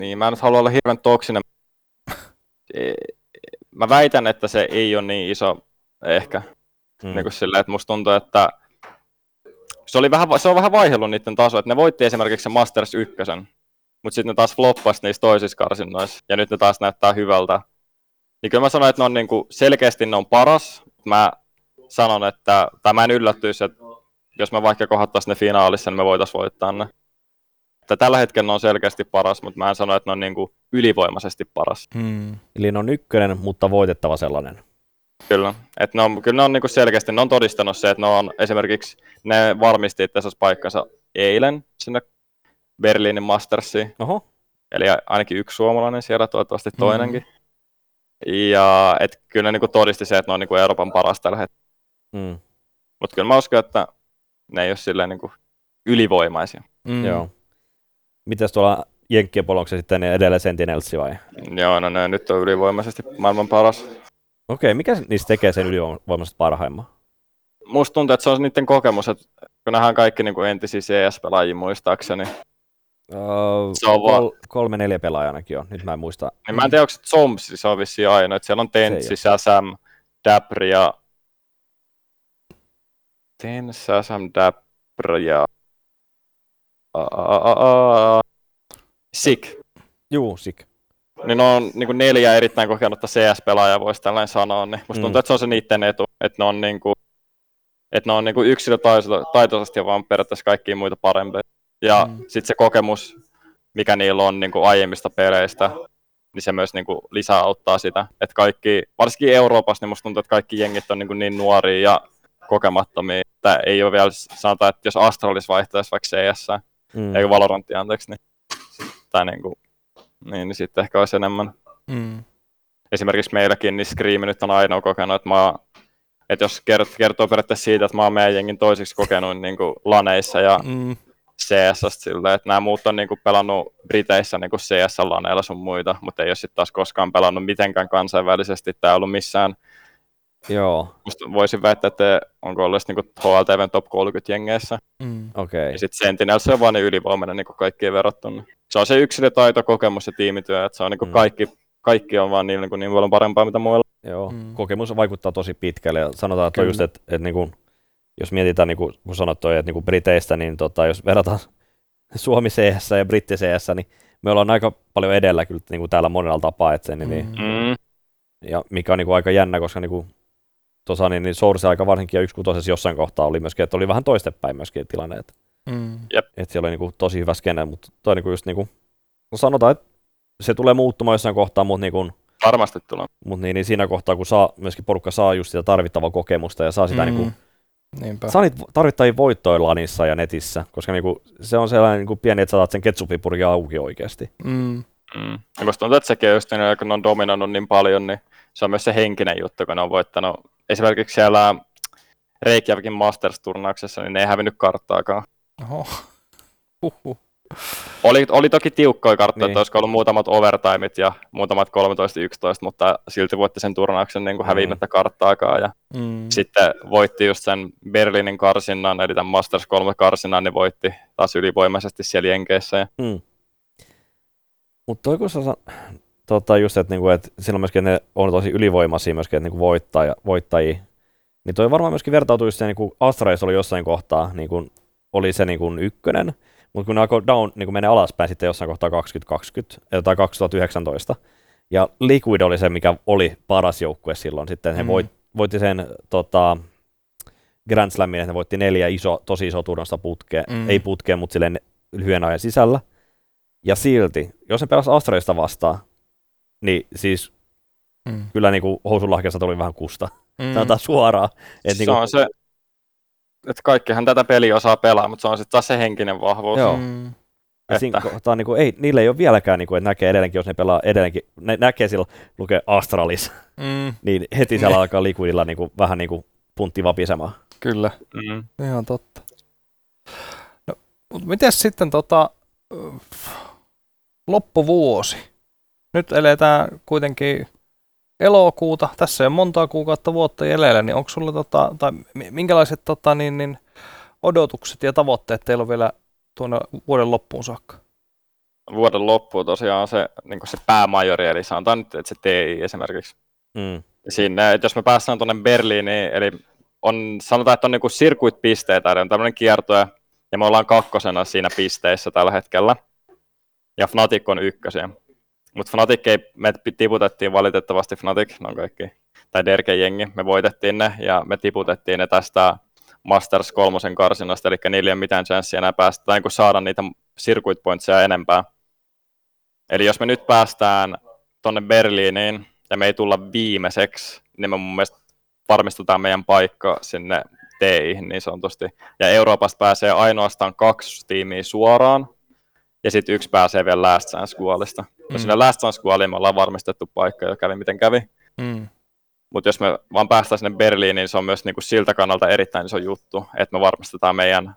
niin mä en nyt halua olla hirveän toksinen. E- Mä väitän, että se ei ole niin iso ehkä. Mm. Niin kuin silleen, että musta tuntuu, että se, oli vähän, se on vähän vaihdellut niiden taso, että ne voitti esimerkiksi se Masters 1, mutta sitten ne taas floppasi niissä toisissa karsinnoissa, ja nyt ne taas näyttää hyvältä. Niin kyllä mä sanoin, että ne on niinku, selkeästi ne on paras. Mä sanon, että, tai mä en yllättyisi, että jos me vaikka kohdattaisiin ne finaalissa, niin me voitaisiin voittaa ne. Että tällä hetkellä ne on selkeästi paras, mutta mä en sano, että ne on niinku ylivoimaisesti paras. Hmm. Eli ne on ykkönen, mutta voitettava sellainen. Kyllä. Et ne on, kyllä ne on niinku selkeästi, ne on todistanut se, että ne on esimerkiksi, ne varmisti itse asiassa paikkansa eilen sinne Berliinin Mastersiin. Oho, Eli ainakin yksi suomalainen siellä, toivottavasti toinenkin. Ja et kyllä ne niinku todisti se, että ne on niinku Euroopan paras tällä hetkellä. mm. Mutta kyllä mä uskon, että ne ei ole silleen niinku ylivoimaisia. Mm. joo. Mites tuolla Jenkkien polonko sitten edelleen Sentinelsi vai? Joo, no ne nyt on ylivoimaisesti maailman paras. Okei, mikä niistä tekee sen ylivoimaisesti parhaimman? Musta tuntuu, että se on niiden kokemus, että kun nähdään kaikki niinku entisiä CS-pelaajia muistaakseni, Uh, Se on kol- kolme neljä pelaajaa ainakin on, nyt mä en muista. Niin mä en tiedä, onko se Zombsi, se on vissiin ainoa. Että siellä on ei Shazam, Dabri ja... Tens, Shazam, Dab... Br- ja... A, a, a, a, Sick. Juu, sik. Niin ne on niin kuin neljä erittäin kokenutta CS-pelaajaa, voisi tällainen sanoa. Niin musta Mm. tuntuu, että se on se niiden etu, että ne on, niin kuin, että ne on niin kuin yksilötaitoisesti ja vaan periaatteessa kaikkia muita parempia. Ja Mm. mm. sitten se kokemus, mikä niillä on niin kuin aiemmista peleistä, niin se myös niin kuin lisää auttaa sitä. Että kaikki, varsinkin Euroopassa, niin musta tuntuu, että kaikki jengit on niin, kuin niin nuoria ja kokemattomia, että ei ole vielä, sanotaan, että jos Astralis vaihtaisi vaikka CS, Mm. ei Valorantti anteeksi, niin, tai niin, kuin, niin, niin sitten ehkä olisi enemmän. Mm. Esimerkiksi meilläkin, niin Scream nyt on ainoa kokenut, että, mä, että jos kert- kertoo periaatteessa siitä, että mä oon meidän jengin toiseksi kokenut niin kuin laneissa ja Mm. CS silleen, että nämä muut on niin kuin pelannut Briteissä niin kuin CS-laneilla sun muita, mutta ei ole sitten taas koskaan pelannut mitenkään kansainvälisesti tai ollut missään. Joo, Musta voisin väittää, että onko ollut niin HLTVn top 30 jengeissä. Mm. okei. Ja sitten Sentinels on vaan niin ylivoimainen niin kaikkien verrattuna. Se on se yksilötaito, kokemus ja tiimityö, että se on niin Mm. kaikki, kaikki on vaan niin, niin, niin paljon parempaa mitä muilla. Joo, Mm. kokemus vaikuttaa tosi pitkälle ja sanotaan, että just, että, että niin kuin, jos mietitään, niin kuin, kun sanot toi, että niin kuin Briteistä, niin tota, jos verrataan <laughs> Suomi CS ja Britti CS, niin me ollaan aika paljon edellä kyllä niin kuin täällä monella tapaa, että sen, niin, niin, Mm. Mm. ja mikä on niin kuin aika jännä, koska niin kuin, tuossa niin, niin Source aika varsinkin ja yksi jossain kohtaa oli myöskin, että oli vähän toistepäin myöskin tilanne, että, Mm. että siellä oli niin kuin, tosi hyvä skene, mutta toi niin kuin just niin kuin, no sanotaan, että se tulee muuttumaan jossain kohtaa, mutta niin kuin, Varmasti tulee. Mutta niin, niin siinä kohtaa, kun saa, myöskin porukka saa just sitä tarvittavaa kokemusta ja saa sitä mm. niin kuin, Niinpä. saa niitä tarvittavia voittoja lanissa ja netissä, koska niin kuin, se on sellainen niin kuin pieni, että saat sen ketsupipurkin auki oikeasti. Mm. Mm. Ja musta tuntuu, että sekin on just niin, kun ne on dominoinut niin paljon, niin se on myös se henkinen juttu, kun ne on voittanut. Esimerkiksi siellä Reykjavikin Masters-turnauksessa, niin ne ei hävinnyt karttaakaan. Oho. Huhhuh. Oli, oli toki tiukkoja karttoja, Niin. että olisiko ollut muutamat overtimeit ja muutamat 13-11, mutta silti voitti sen turnauksen niin kuin Mm. hävimättä karttaakaan. Ja Mm. sitten voitti just sen Berliinin karsinnan, eli tämän Masters 3 karsinnan, niin voitti taas ylivoimaisesti siellä Jenkeissä. Ja Mm. Mutta toi kun sä tota, just, että, niinku, että silloin myöskin ne on tosi ylivoimaisia myöskin, että niinku voittaja, voittajia, niin toi varmaan myöskin vertautuu just se, niinku Astralis oli jossain kohtaa, niinku, oli se niinku ykkönen, mutta kun ne alkoi down, niin menee alaspäin sitten jossain kohtaa 2020 eh, tai 2019, ja Liquid oli se, mikä oli paras joukkue silloin. Sitten he Mm. voit, voitti sen tota, Grand Slamin, että ne voitti neljä iso, tosi iso turnausta putkeen, Mm. ei putkeen, mutta silleen lyhyen ajan sisällä. Ja silti, jos ne pelas Astralista vastaan, niin siis Mm. kyllä niin kuin housunlahkeessa tuli vähän kusta. Mm. Sanotaan suoraan. Et se niin kuin, on se, että kaikkihan tätä peliä osaa pelaa, mutta se on sitten taas se henkinen vahvuus. Joo. Mm. ja siinä että- kohtaa, niin kuin, ei, niillä ei ole vieläkään, niin kuin, että näkee edelleenkin, jos ne pelaa edelleenkin, ne näkee silloin, lukee Astralis, Mm. niin heti siellä alkaa Liquidilla niin kuin, vähän niin kuin puntti vapisemaan. Kyllä. Mm. Ihan totta. No, mutta miten sitten tota, loppuvuosi? Nyt eletään kuitenkin elokuuta, tässä ei ole montaa kuukautta vuotta jäljellä, niin onko sulla tota, tai mi- minkälaiset tota, niin, niin, odotukset ja tavoitteet teillä on vielä tuonne vuoden loppuun saakka? Vuoden loppu tosiaan se, niin se päämajori, eli sanotaan nyt, että se TI esimerkiksi. Mm. Sinne, että jos me päästään tuonne Berliiniin, eli on, sanotaan, että on niin sirkuitpisteitä, eli on tämmöinen kiertoja, ja me ollaan kakkosena siinä pisteissä tällä hetkellä. Ja Fnatic on ykkösiä. Mutta Fnatic ei, me tiputettiin valitettavasti Fnatic, ne on kaikki, tai Derke-jengi, me voitettiin ne, ja me tiputettiin ne tästä Masters kolmosen karsinasta, eli niillä ei ole mitään chanssiä enää päästä, tai niin saada niitä circuit pointseja enempää. Eli jos me nyt päästään tuonne Berliiniin, ja me ei tulla viimeiseksi, niin me mun mielestä varmistetaan meidän paikka sinne TI niin sanotusti. Ja Euroopasta pääsee ainoastaan kaksi tiimiä suoraan, ja sitten yksi pääsee vielä Last Chance Squallista. Mm. Sinne Last Chance Squalliin me ollaan varmistettu paikka, jo kävi miten kävi. Mm. Mutta jos me vaan päästään sinne Berliiniin, niin se on myös niinku siltä kannalta erittäin iso juttu, että me varmistetaan meidän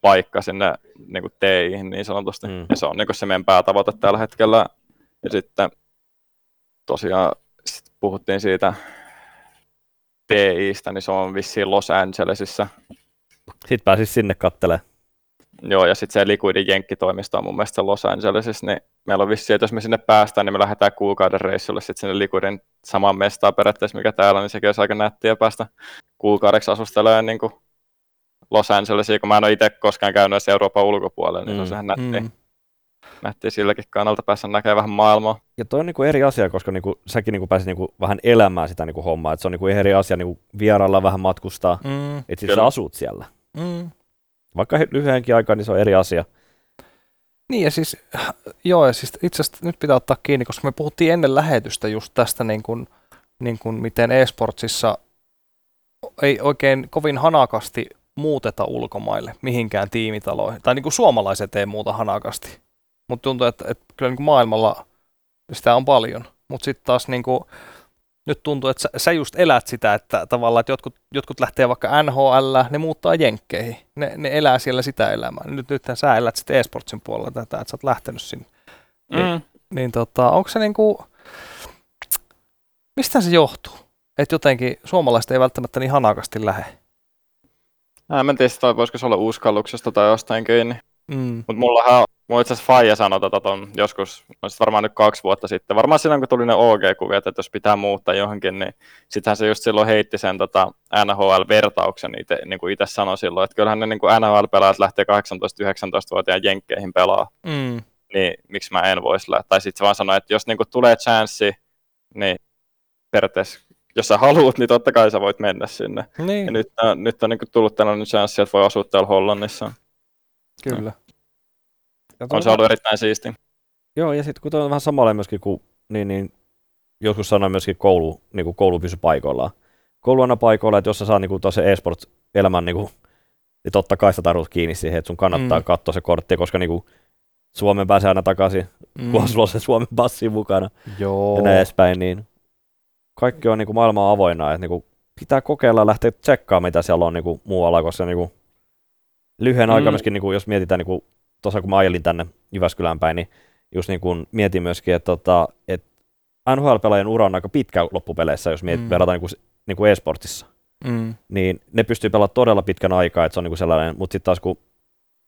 paikka sinne niinku TI niin sanotusti. Mm. Ja se on niinku se meidän päätavoite tällä hetkellä. Ja sitten tosiaan sit puhuttiin siitä TIstä, niin se on vissiin Los Angelesissa. Sitten pääsis sinne kattelemaan. Joo, ja sitten se Liquidin jenkkitoimisto on mun mielestä Los Angelesissa, niin meillä on vissiin, että jos me sinne päästään, niin me lähdetään kuukauden reissulle sitten sinne Liquidin samaan mestaan periaatteessa, mikä täällä, niin sekin olisi aika nättiä päästä kuukaudeksi asustelemaan niin kuin Los Angelesiin, kun mä en ole itse koskaan käynyt edes Euroopan ulkopuolella, niin mm. se on ihan nätti. Mm. nätti silläkin kannalta päässä näkemään vähän maailmaa. Ja toi on niinku eri asia, koska niinku, säkin niinku pääsit niinku vähän elämään sitä niinku hommaa. Et se on niinku eri asia niinku vierailla vähän matkustaa, Mm. että sit Kyllä. sä asut siellä. Mm. Vaikka lyhyenkin aikaa, niin se on eri asia. Niin ja siis, joo ja siis itse asiassa nyt pitää ottaa kiinni, koska me puhuttiin ennen lähetystä just tästä niin kuin, niin kuin miten e-sportsissa ei oikein kovin hanakasti muuteta ulkomaille mihinkään tiimitaloihin. Tai niin kuin suomalaiset ei muuta hanakasti. Mutta tuntuu, että, että kyllä niin kuin maailmalla sitä on paljon. Mutta sitten taas niin kuin, nyt tuntuu, että sä, sä just elät sitä, että tavallaan että jotkut, jotkut lähtee vaikka NHL, ne muuttaa jenkkeihin. Ne, ne elää siellä sitä elämää. Nyt, nythän sä elät sitten e-sportsin puolella tätä, että sä oot lähtenyt sinne. Mm. Niin tota, onko se niinku, mistä se johtuu? Että jotenkin suomalaiset ei välttämättä niin hanakasti lähde. Mä en tiedä, voisiko se olla uskalluksesta tai jostain kiinni. Mm. Mutta mullahan, mulla itse asiassa Faija sanoi tota ton joskus, no sit varmaan nyt kaksi vuotta sitten, varmaan silloin kun tuli ne OG-kuviot, että jos pitää muuttaa johonkin, niin sittenhän se just silloin heitti sen tota NHL-vertauksen, ite, niin kuin itse sanoi silloin, että kyllähän ne niin kuin NHL-pelaajat lähtee 18-19-vuotiaan jenkkeihin pelaa, Mm. niin miksi mä en voisi lähteä. Tai sitten se vaan sanoi, että jos niin kuin tulee chanssi, niin periaatteessa jos sä haluat, niin totta kai sä voit mennä sinne. Niin, Ja nyt, on- nyt on niin kuin tullut tällainen chanssi, että voi asua täällä Hollannissa. kyllä. Ja On se ollut erittäin siisti. Joo, ja sitten kun on vähän samalla myöskin kuin, niin, niin joskus sanoin myöskin koulu, niin kuin koulu pysy paikoillaan. Koulu aina paikoilla, että jos sä saa niin kuin se e-sports-elämän, niin, kuin, niin totta kai sä tarvitset kiinni siihen, että sun kannattaa Mm. katsoa se kortti, koska niin kuin, Suomen pääsee aina takaisin, mm. kun sulla on se Suomen passi mukana Joo. ja näin edespäin, niin kaikki on niin kuin maailmaa avoinna, että niin kuin, pitää kokeilla ja lähteä tsekkaamaan, mitä siellä on niin kuin, muualla, koska niin kuin, lyhyen Mm. aikaa myöskin, niin kuin, jos mietitään, niin kuin, tuossa kun mä ajelin tänne Jyväskylään päin, niin just niin kuin mietin myöskin, että, tota, että NHL-pelaajien ura on aika pitkä loppupeleissä, jos mietit, Mm. verrataan niin kuin, niin kuin e-sportissa. Mm. Niin ne pystyy pelaamaan todella pitkän aikaa, että se on niin kuin sellainen, mutta sitten taas kun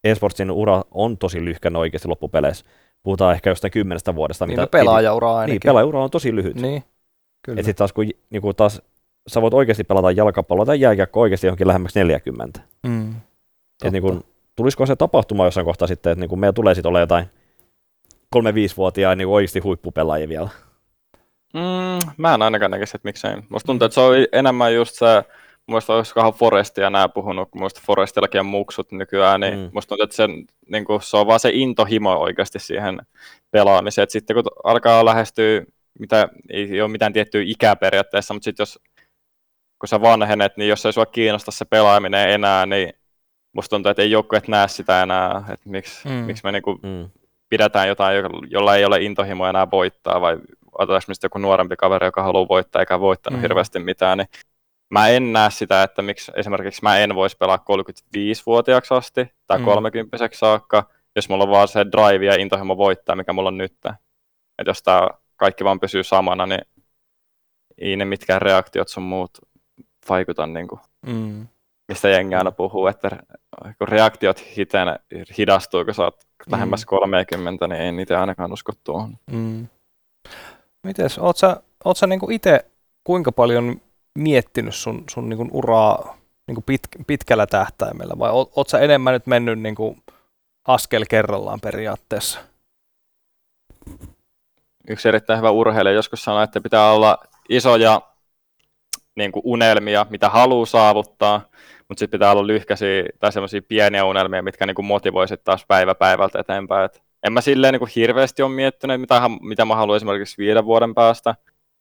e-sportsin ura on tosi lyhkän oikeasti loppupeleissä, puhutaan ehkä jostain kymmenestä vuodesta. Niin no pelaajaura ainakin. Niin, pelaajaura on tosi lyhyt. Niin, kyllä. Et sitten taas kun niinku taas, sä voit oikeasti pelata jalkapalloa tai jääkiekkoa oikeasti johonkin lähemmäksi 40. mm. Et niinku, tulisiko se tapahtuma jossain kohtaa sitten, että niinku meillä tulee sitten olla jotain 3-5-vuotiaita niinku oikeasti huippupelaajia vielä. Mm, mä en ainakaan näkisi, että miksei. Musta tuntuu, että se on enemmän just se, muista olisikohan Forestia nämä puhunut, kun muista Forestillakin on muksut nykyään, niin mm. Mm. musta tuntuu, että sen, niin kuin, se on vaan se intohimo oikeasti siihen pelaamiseen. Et sitten kun alkaa lähestyä, mitä, ei ole mitään tiettyä ikää periaatteessa, mutta sitten jos kun sä vanhenet, niin jos ei sua kiinnosta se pelaaminen enää, niin musta tuntuu, että ei joukkueet näe sitä enää, että miksi, Mm. miksi me niinku Mm. pidetään jotain, jolla ei ole intohimo enää voittaa, vai otetaanko me sitten joku nuorempi kaveri, joka haluaa voittaa eikä voittanut Mm. hirveästi mitään, niin mä en näe sitä, että miksi esimerkiksi mä en voisi pelaa 35-vuotiaaksi asti tai Mm. mm. 30 saakka, jos mulla on vaan se drive ja intohimo voittaa, mikä mulla on nyt. Että jos tää kaikki vaan pysyy samana, niin ei ne mitkään reaktiot sun muut vaikuta, niin kuin, Mm. Mistä jengi aina puhuu, että kun reaktiot hiten hidastuu, kun sä oot lähemmäs 30, niin ei niitä ainakaan usko tuohon. Mm. Mites, oot sä, oot sä niinku itse kuinka paljon miettinyt sun, sun niinku uraa niinku pit, pitkällä tähtäimellä vai oot, oot sä enemmän nyt mennyt niinku askel kerrallaan periaatteessa? yksi erittäin hyvä urheilija joskus sanoi, että pitää olla isoja niin kuin unelmia, mitä haluaa saavuttaa, mutta sitten pitää olla lyhkäisiä tai semmoisia pieniä unelmia, mitkä niin kuin motivoi sit taas päivä päivältä eteenpäin. Et en mä silleen niin kuin hirveästi ole miettinyt, mitä, mitä mä haluan esimerkiksi viiden vuoden päästä,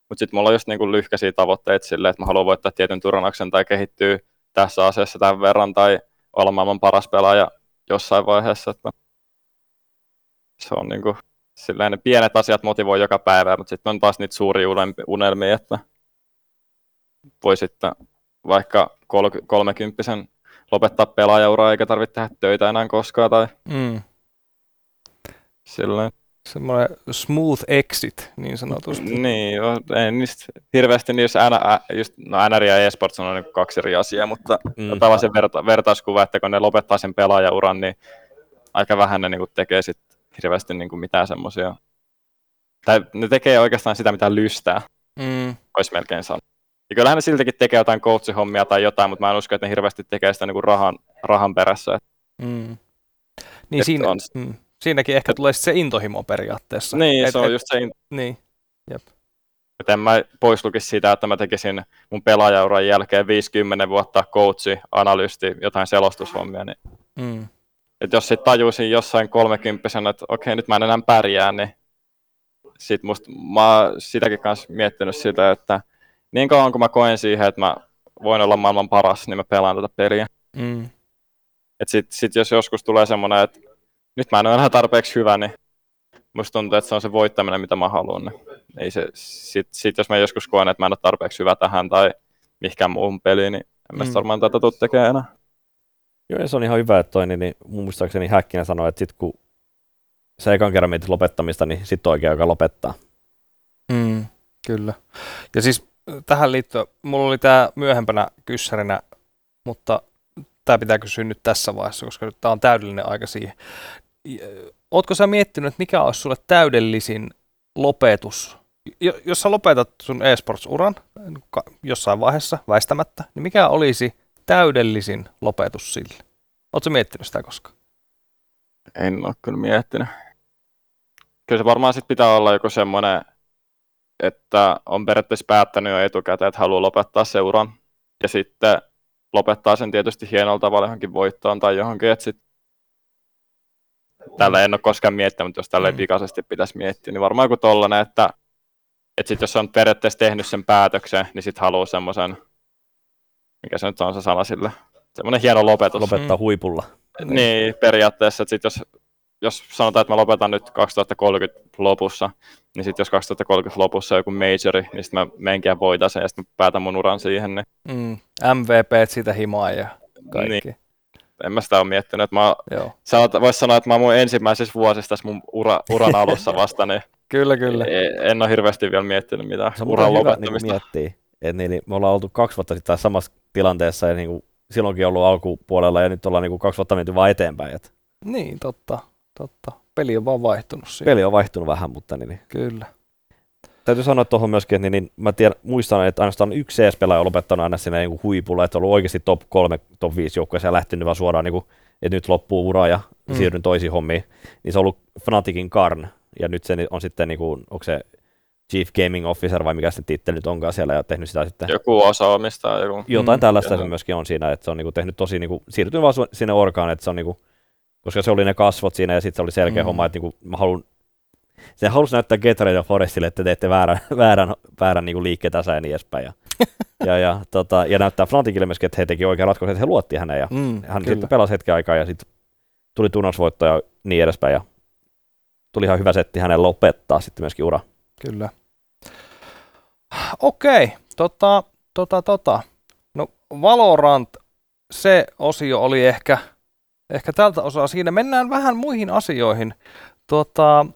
mutta sitten mulla on just niin kuin lyhkäisiä tavoitteita silleen, että mä haluan voittaa tietyn turnauksen tai kehittyä tässä asiassa tämän verran tai olla maailman paras pelaaja jossain vaiheessa. Että se on niin kuin silleen ne pienet asiat motivoi joka päivä, mutta sitten on taas niitä suuria unelmia, että voi sitten vaikka kol- kolmekymppisen lopettaa pelaajauraa eikä tarvitse tehdä töitä enää koskaan tai Mm. silleen. Semmoinen smooth exit niin sanotusti. Niin, joo, ei niistä hirveästi niissä N, ä, just, no NR ja eSports on niin kaksi eri asiaa, mutta Mm. tällaisen verta, vertauskuva, että kun ne lopettaa sen pelaajauran, niin aika vähän ne niin kuin tekee sit hirveästi niin kuin mitään semmoisia. Tai ne tekee oikeastaan sitä, mitä lystää, Mm. olisi melkein sanoa. Ja kyllähän ne siltikin tekee jotain coachihommia tai jotain, mutta mä en usko, että ne hirveästi tekee sitä niin kuin rahan, rahan perässä. Mm. Niin Et siinä, on- mm, siinäkin ehkä tulee se intohimo periaatteessa. Niin, Et- se on et- just se, Niin, että en mä pois lukisi sitä, että mä tekisin mun pelaajauran jälkeen 50 vuotta coachi, analysti, jotain selostushommia, niin mm, että jos sit tajuisin jossain kolmekymppisenä, että okei, nyt mä en enää pärjää, niin sit musta, mä oon sitäkin kanssa miettinyt sitä, että niin kauan kun mä koen siihen, että mä voin olla maailman paras, niin mä pelaan tätä peliä. mm, Et sit, sit jos joskus tulee semmoinen, että nyt mä en ole enää tarpeeksi hyvä, niin musta tuntuu, että se on se voittaminen, mitä mä haluan. Niin ei se, sit, sit jos mä joskus koen, että mä en ole tarpeeksi hyvä tähän tai mihinkään muuhun peliin, niin en mä Mm. varmaan tätä tuu tekemään enää. Joo, ja se on ihan hyvä, että toi, niin, niin muistaakseni Häkkinen sanoi, että sit kun sä ekan kerran mietit lopettamista, niin sit on oikea aika lopettaa. mm, kyllä. Ja siis tähän liittyen, mulla oli tämä myöhempänä kyssärinä, mutta tämä pitää kysyä nyt tässä vaiheessa, koska tämä on täydellinen aika siihen. Ootko sä miettinyt, että mikä olisi sulle täydellisin lopetus? Jo- Jos sä lopetat sun esports-uran jossain vaiheessa väistämättä, niin mikä olisi täydellisin lopetus sille? Sä miettinyt sitä koskaan? En ole kyllä miettinyt. Kyllä se varmaan sit pitää olla joku semmoinen, että on periaatteessa päättänyt jo etukäteen, että haluaa lopettaa seuran. Ja sitten lopettaa sen tietysti hienolla tavalla johonkin voittoon tai johonkin, että sit tällä en ole koskaan miettinyt, mutta jos tällä Mm. pikaisesti pitäisi miettiä, niin varmaan joku tollanen, että, että sit jos on periaatteessa tehnyt sen päätöksen, niin sitten haluaa semmoisen, mikä se nyt on se sana sille, semmoinen hieno lopetus. Lopettaa Mm. huipulla. Niin, periaatteessa, että sit jos, jos sanotaan, että mä lopetan nyt 2030 lopussa, niin sitten jos 2030 lopussa on joku majori, niin sitten mä menenkin ja voitan sen ja sitten mä päätän mun uran siihen, niin Mm, MVP siitä himaa ja kaikki. Niin. en mä sitä ole miettinyt. Että mä, Joo. voisi sanoa, että mä oon mun ensimmäisessä vuosissa tässä mun ura, uran alussa vasta, niin <laughs> Kyllä, kyllä. e- en ole hirveästi vielä miettinyt mitään Se on uran hyvä niin lopettamista. miettiä. Et niin, niin, me ollaan oltu kaksi vuotta sitten taas samassa tilanteessa ja niin kuin, silloinkin ollut alkupuolella ja nyt ollaan niin kuin kaksi vuotta menty vaan eteenpäin. Et Niin, totta, totta. Peli on vaan vaihtunut siinä. peli on vaihtunut vähän, mutta niin, niin. Kyllä. täytyy sanoa tuohon myöskin, että niin, niin, mä tiedän, muistan, että ainoastaan yksi CS-pelaaja on lopettanut aina siinä niin huipulla, että on ollut oikeasti top 3, top 5 joukkueessa ja lähtenyt vaan suoraan, niin kuin, että nyt loppuu ura ja Mm. siirryn toisiin hommiin. Niin se on ollut Fnaticin Karn ja nyt se on sitten, niin kuin, onko se Chief Gaming Officer vai mikä se titteli nyt onkaan siellä ja tehnyt sitä sitten Joku osaamista, joku... jotain Mm, tällaista se myöskin on siinä, että se on niinku tehnyt tosi, niinku, siirtynyt vaan sinne orkaan, että se on niinku, koska se oli ne kasvot siinä ja sitten se oli selkeä Mm. mm. homma, että niinku, mä haluan, se halusi näyttää Gatorade ja Forestille, että te teette väärän, <laughs> väärän, väärän niinku liikkeen tässä ja niin edespäin. Ja, <laughs> ja, ja, tota, ja näyttää Fnaticille myöskin, että he teki oikean ratkaisun, että he luotti häneen ja Mm, hän kyllä. sitten pelasi hetken aikaa ja sitten tuli tunnausvoitto ja niin edespäin ja tuli ihan hyvä setti hänen lopettaa sitten myöskin ura. Kyllä. Okei, tota, tota, tota. No Valorant, se osio oli ehkä, ehkä tältä osaa siinä. Mennään vähän muihin asioihin. Tota,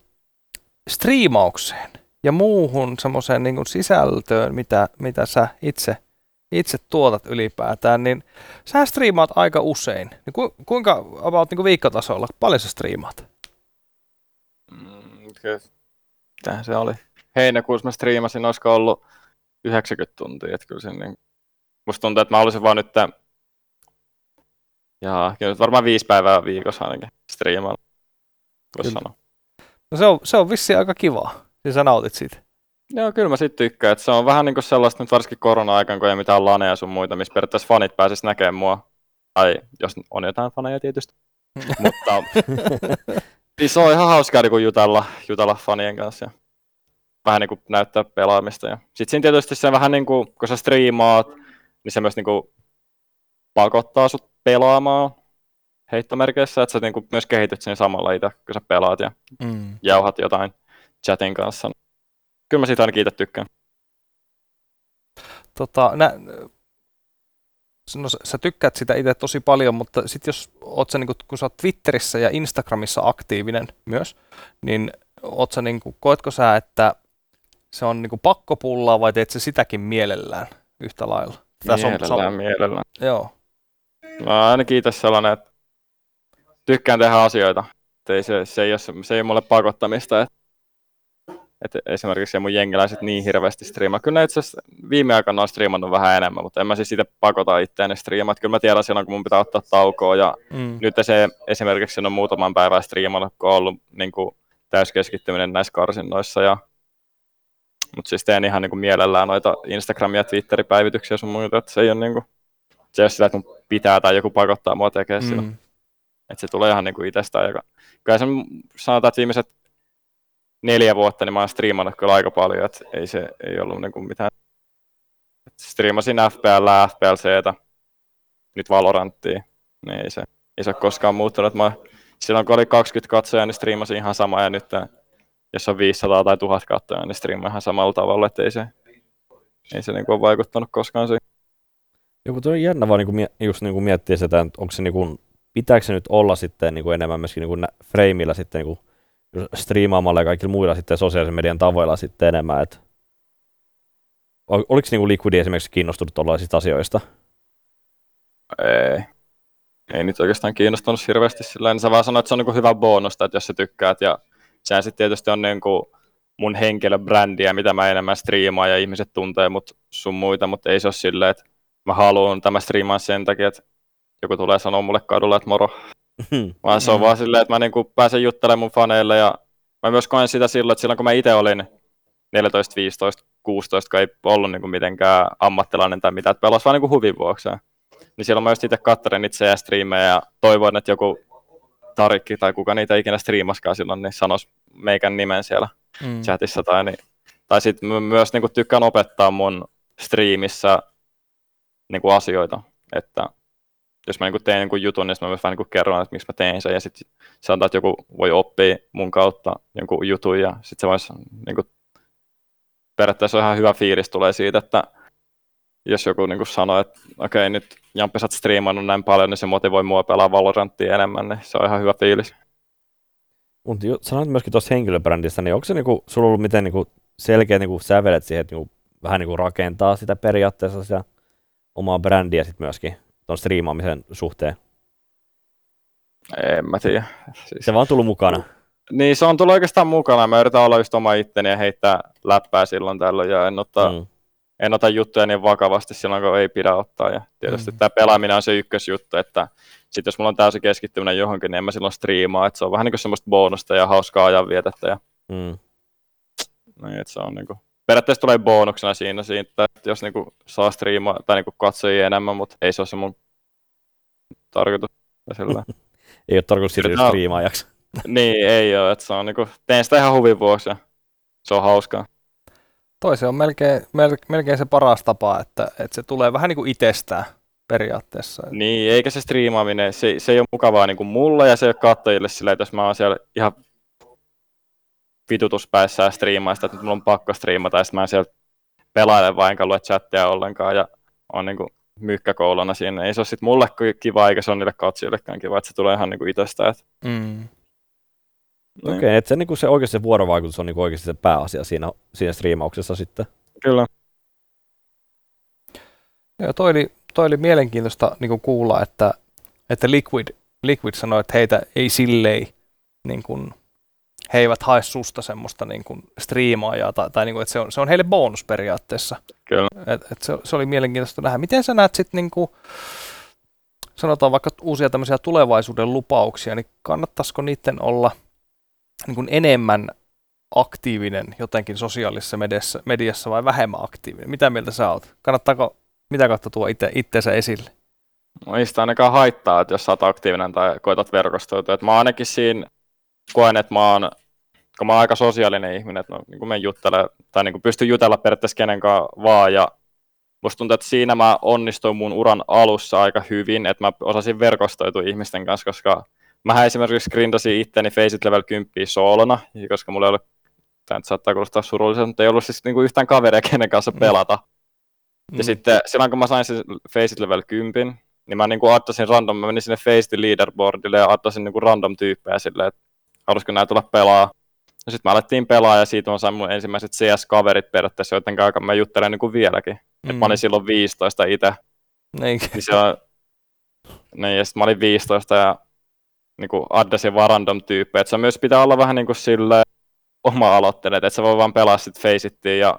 striimaukseen ja muuhun semmoiseen niin kuin sisältöön, mitä, mitä sä itse, itse tuotat ylipäätään, niin sä striimaat aika usein. Niin ku, kuinka about niin kuin viikkotasolla, paljon sä striimaat? Mm. Mitähän se oli? Heinäkuussa mä striimasin, olisiko ollut 90 tuntia. Että kyllä se niin... Musta tuntuu, että mä olisin vaan nyt... Jaa, kyllä nyt varmaan viisi päivää viikossa ainakin striimailla. Voisi sanoa. No se on, se on vissiin aika kivaa. Siis sä nautit siitä. Joo, kyllä mä sit tykkään. Että se on vähän niin kuin sellaista nyt varsinkin korona-aikaan, kun ei mitään laneja sun muita, missä periaatteessa fanit pääsis näkemään mua. Tai jos on jotain faneja tietysti. <laughs> Mutta niin se on ihan hauskaa niin kuin jutella, jutella fanien kanssa. Ja vähän niin kuin näyttää pelaamista. Ja sitten siinä tietysti se vähän niin kuin, kun sä striimaat, niin se myös niin kuin pakottaa sut pelaamaan heittomerkeissä, että sä niin kuin myös kehityt siinä samalla itse, kun sä pelaat ja Mm. jauhat jotain chatin kanssa. Kyllä mä siitä ainakin itse tykkään. Tota, nä, no, sä, tykkäät sitä itse tosi paljon, mutta sitten jos oot sä, niinku, kun sä oot Twitterissä ja Instagramissa aktiivinen myös, niin oot sä, niinku, koetko sä, että se on niinku pakkopullaa vai teet sä sitäkin mielellään yhtä lailla? Tässä on- Mielellään, mielellään. Joo. Mä ainakin itse sellainen, että tykkään tehdä asioita. Et ei se, se, ei ole, se, ei ole mulle pakottamista. Et että esimerkiksi mun jengiläiset niin hirveästi striimaa. Kyllä itse asiassa viime aikoina on striimannut vähän enemmän, mutta en mä siis itse pakota itseäni striimaa. Kyllä mä tiedän silloin, kun mun pitää ottaa taukoa ja Mm. nyt se esimerkiksi on muutaman päivän striimannut, kun on ollut niin kuin, täyskeskittyminen näissä karsinnoissa. Ja... Mutta siis teen ihan niin kuin, mielellään noita Instagram- ja Twitter-päivityksiä sun muita, että se ei ole niin kuin, se ei ole sitä, että mun pitää tai joku pakottaa mua tekemään mm. sitä. Mm. Että se tulee ihan niin kuin itsestään. Ja kyllä se sanotaan, että viimeiset neljä vuotta niin mä oon striimannut kyllä aika paljon, että ei se ei ollut niin kuin mitään. Et striimasin FPL, FPLCtä, nyt Valoranttia, niin ei se, ei se ole koskaan muuttunut. Mä, silloin kun oli 20 katsojaa, niin striimasin ihan sama ja nyt jos on 500 tai 1000 katsojaa, niin striimaan ihan samalla tavalla, että ei se, ei se niin kuin ole vaikuttanut koskaan siihen. Joku tuo on jännä vaan niinku, just niinku miettiä sitä, että onko se niinku, pitääkö se nyt olla sitten niinku enemmän myöskin niinku frameilla sitten niinku, striimaamalla ja kaikilla muilla sitten sosiaalisen median tavoilla sitten enemmän, että ol- oliko niinku Liquidi esimerkiksi kiinnostunut tuollaisista asioista? Ei. Ei nyt oikeastaan kiinnostunut hirveästi sillä niin sä vaan sanoit, että se on niin hyvä bonusta, että jos sä tykkäät ja sehän sitten tietysti on niin kuin mun henkilöbrändiä, mitä mä enemmän striimaan ja ihmiset tuntee mut sun muita, mutta ei se ole silleen, että mä haluan tämä striimaan sen takia, että joku tulee sanoa mulle kadulla, että moro. Vaan se on vaan silleen, että mä niin kuin pääsen juttelemaan mun faneille ja mä myös koen sitä silloin, että silloin kun mä itse olin 14, 15, 16, kun ei ollut niin kuin mitenkään ammattilainen tai mitä, että pelas vaan niin kuin huvin vuoksi. Niin silloin mä just itse katselin itse ja striimejä ja toivoin, että joku Tarikki tai kuka niitä ikinä striimaskaan silloin, niin sanoisi meikän nimen siellä Mm. chatissa. Tai, niin, tai sitten mä myös niin kuin, tykkään opettaa mun striimissä niin kuin asioita, että jos mä niin kuin, teen niin kuin, jutun, niin mä myös vähän niin kuin, kerron, että miksi mä teen sen, ja sitten sanotaan, että joku voi oppia mun kautta jonkun jutun, ja sitten se voisi niin kuin, periaatteessa ihan hyvä fiilis tulee siitä, että jos joku niin kuin sanoo, että okei, nyt Jampi, sä oot näin paljon, niin se motivoi mua pelaa Valoranttia enemmän, niin se on ihan hyvä fiilis. Mutta sanoit myöskin tuosta henkilöbrändistä, niin onko se niinku, sulla ollut miten niinku selkeät niinku sävelet siihen, että niinku, vähän niinku rakentaa sitä periaatteessa sitä omaa brändiä sit myöskin tuon striimaamisen suhteen? En mä tiedä. Siis, Se vaan tullut mukana. Niin, se on tullut oikeastaan mukana. Mä yritän olla just oma itteni ja heittää läppää silloin tällöin ja en ota, mm. En ota juttuja niin vakavasti silloin, kun ei pidä ottaa. Ja tietysti mm. tämä pelaaminen on se ykkösjuttu, että sit jos mulla on täysin keskittyminen johonkin, niin en mä silloin striimaa. Että se on vähän niin kuin semmoista bonusta ja hauskaa ajanvietettä. Ja, Mm. niin, että se on niin kuin, periaatteessa tulee bonuksena siinä, siitä, että jos niin kuin, saa striimaa tai niin kuin katsojia enemmän, mutta ei se ole se mun tarkoitus. Ja Sillä. <laughs> Ei ole tarkoitus siirtyä striimaajaksi. <laughs> niin, ei ole. Että se on, niin kuin, teen sitä ihan huvin vuoksi ja se on hauskaa. Toi se on melkein, mel, melkein se paras tapa, että, että se tulee vähän niin kuin itsestään periaatteessa. Niin, eikä se striimaaminen, se, se ei ole mukavaa niin kuin mulle ja se ei ole katsojille sillä, että jos mä oon siellä ihan vitutuspäissä ja striimaa sitä, että nyt mulla on pakko striimata ja sitten mä en siellä pelaile vaan enkä lue chattia ollenkaan ja on niin kuin mykkäkouluna siinä. Ei se ole sitten mulle kiva eikä se on niille katsojillekaan kiva, että se tulee ihan niin kuin itsestään. Että, Mm. niin, Okei, että se, niinku se oikeasti se vuorovaikutus on niinku oikeasti se pääasia siinä, siinä striimauksessa sitten. Kyllä. Joo, toi oli, toi oli mielenkiintoista niin kuin kuulla, että, että Liquid, Liquid sanoi, että heitä ei silleen, niin kuin, he eivät hae susta semmoista niin kuin striimaajaa, tai, tai niin kuin, että se on, se on heille bonus periaatteessa. Kyllä. Et, et se, se oli mielenkiintoista nähdä. Miten sä näet sitten, niin kuin, sanotaan vaikka uusia tämmöisiä tulevaisuuden lupauksia, niin kannattaisiko niiden olla niin kuin enemmän aktiivinen jotenkin sosiaalisessa mediassa, mediassa vai vähemmän aktiivinen? Mitä mieltä sä oot? Kannattaako mitä kautta tuo itse, itteensä esille? No ei sitä ainakaan haittaa, että jos sä oot aktiivinen tai koetat verkostoitua. Et mä ainakin siinä koen, että mä oon, kun mä oon aika sosiaalinen ihminen, että no, niin kuin juttele, tai niin kuin pystyn jutella periaatteessa kenenkaan vaan, ja musta tuntuu, että siinä mä onnistuin mun uran alussa aika hyvin, että mä osasin verkostoitua ihmisten kanssa, koska mä esimerkiksi grindasin itteni Faceit Level 10 soolona, koska mulla ei ollut, tämä nyt saattaa kuulostaa surulliselta, mutta ei ollut siis niin kuin yhtään kaveria, kenen kanssa pelata. Ja sitten silloin kun mä sain sen Faceit Level 10, niin mä niinku addasin random, mä menin sinne Faceit leaderboardille ja addasin niinku random tyyppejä silleen, että haluaisiko nää tulla pelaa. Ja sitten me alettiin pelaa ja siitä on sain mun ensimmäiset CS-kaverit periaatteessa, joiden kanssa mä juttelen niinku vieläkin. Mm. Et mä olin silloin 15 itse, Niin, niin se on, niin, ja sit mä olin 15 ja niinku addasin vaan random tyyppejä. Et se myös pitää olla vähän niinku silleen oma aloitteet, että sä voi vaan pelaa sit Faceittiin ja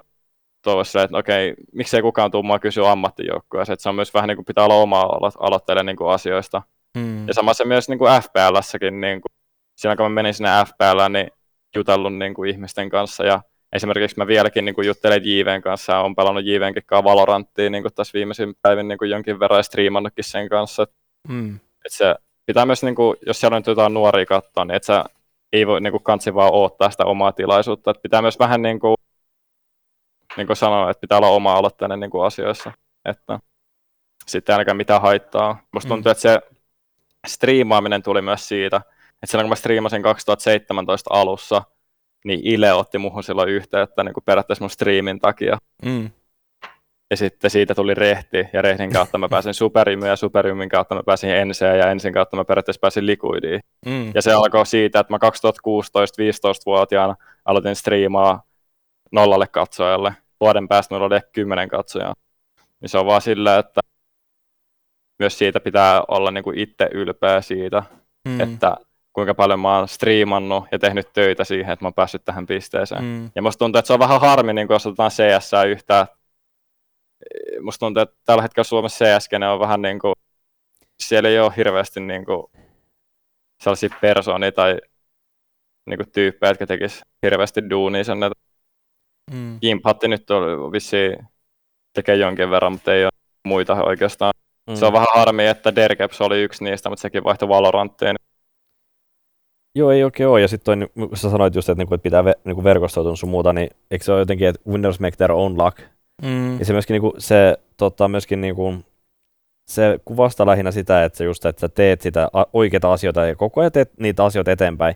toivoa silleen, että okei, miksei kukaan tuu mua kysyä ammattijoukkueeseen, että se on myös vähän niin kuin pitää olla oma aloitteelle niin kuin asioista. Mm. Ja samassa myös niin kuin FPL-säkin, niin kuin, silloin kun mä menin sinne FPL, niin jutellut niin kuin ihmisten kanssa ja esimerkiksi mä vieläkin niin kuin juttelen JVn kanssa ja on pelannut JVnkin kanssa Valoranttia niin kuin tässä viimeisin päivin niin kuin jonkin verran ja striimannutkin sen kanssa. Mm. Et se pitää myös, niin kuin, jos siellä on nyt jotain nuoria katsoa, niin et sä ei voi niin kuin, kansi vaan odottaa sitä omaa tilaisuutta. Et pitää myös vähän niin kuin, niin kuin sanoa, että pitää olla oma aloitteinen niin kuin asioissa. Että sitten ainakaan mitään haittaa. Musta tuntuu, mm. että se striimaaminen tuli myös siitä, että silloin kun mä striimasin 2017 alussa, niin Ile otti muhun silloin yhteyttä niin kuin periaatteessa mun striimin takia. Mm. Ja sitten siitä tuli Rehti, ja Rehdin kautta mä pääsin <laughs> Superimyyn, ja Superimyn kautta mä pääsin Enseen, ja Ensin kautta mä periaatteessa pääsin Liquidiin. Mm. Ja se alkoi siitä, että mä 2016-15-vuotiaana aloitin striimaa nollalle katsojalle. Vuoden päästä meillä oli 10 katsojaa. Niin se on vaan sillä, että myös siitä pitää olla niin kuin itse ylpeä siitä, Mm. että kuinka paljon mä oon striimannut ja tehnyt töitä siihen, että mä oon päässyt tähän pisteeseen. Mm. Ja musta tuntuu, että se on vähän harmi, niin kun jos otetaan CS yhtään. Musta tuntuu, että tällä hetkellä Suomessa cs on vähän niin kuin, siellä ei ole hirveästi niin kuin sellaisia persoonia tai niin kuin tyyppejä, jotka tekis hirveästi duunia sen, että Mm. Gimpatti nyt on vissiin tekee jonkin verran, mutta ei ole muita oikeastaan. Mm. Se on vähän harmi, että Derkeps oli yksi niistä, mutta sekin vaihtoi Valoranttiin. Joo, ei oikein ole. Ja sitten kun sä sanoit just, että, niinku, että pitää ve, niinku verkostoitua sun muuta, niin eikö se ole jotenkin, että winners make their own luck? Mm. Ja se myöskin niinku, se, tota, myöskin niinku, se kuvastaa lähinnä sitä, että, se just, että sä teet sitä oikeita asioita ja koko ajan teet niitä asioita eteenpäin,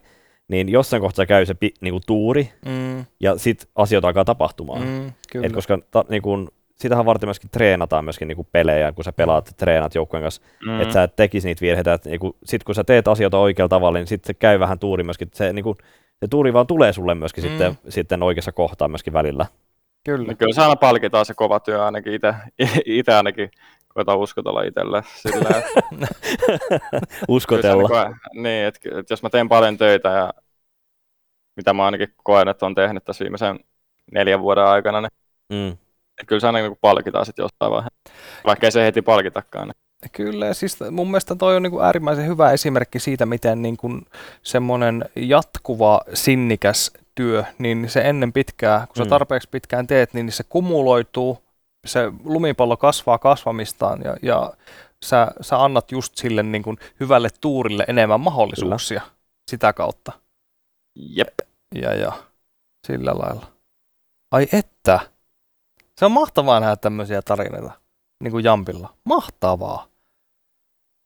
niin jossain kohtaa käy se pi, niinku, tuuri Mm. ja sitten asioita alkaa tapahtumaan. Mm. Kyllä. Et koska ta, niinku, sitähän varten myöskin treenataan myöskin niinku pelejä, kun sä pelaat, treenat joukkueen kanssa, Mm. että sä et tekisi niitä virheitä. Et niinku, sit kun sä teet asioita oikealla tavalla, niin sitten se käy vähän tuuri myöskin. Se, niinku, se tuuri vaan tulee sulle myöskin Mm. sitten, sitten oikeassa kohtaa myöskin välillä. Kyllä. Niin kyllä se aina palkitaan se kova työ ainakin itse, <laughs> itse ainakin koetaan uskotella itselle sillä, <laughs> että Uskotella. Kyllä Niin, niin että, että jos mä teen paljon töitä ja mitä mä ainakin koen, että on tehnyt tässä viimeisen neljän vuoden aikana, niin Mm. Kyllä se aina niin palkitaan sitten jossain vaiheessa. Vaikka ei se heti palkitakaan. Niin. Kyllä, siis mun mielestä toi on niin kuin äärimmäisen hyvä esimerkki siitä, miten niin kuin semmoinen jatkuva sinnikäs työ, niin se ennen pitkää, kun sä Mm. tarpeeksi pitkään teet, niin se kumuloituu, se lumipallo kasvaa kasvamistaan ja, ja sä, sä annat just sille niin kuin hyvälle tuurille enemmän mahdollisuuksia Kyllä. sitä kautta. Jep. Ja, ja sillä lailla. Ai että, se on mahtavaa nähdä tämmöisiä tarinoita, niin kuin Jampilla. Mahtavaa.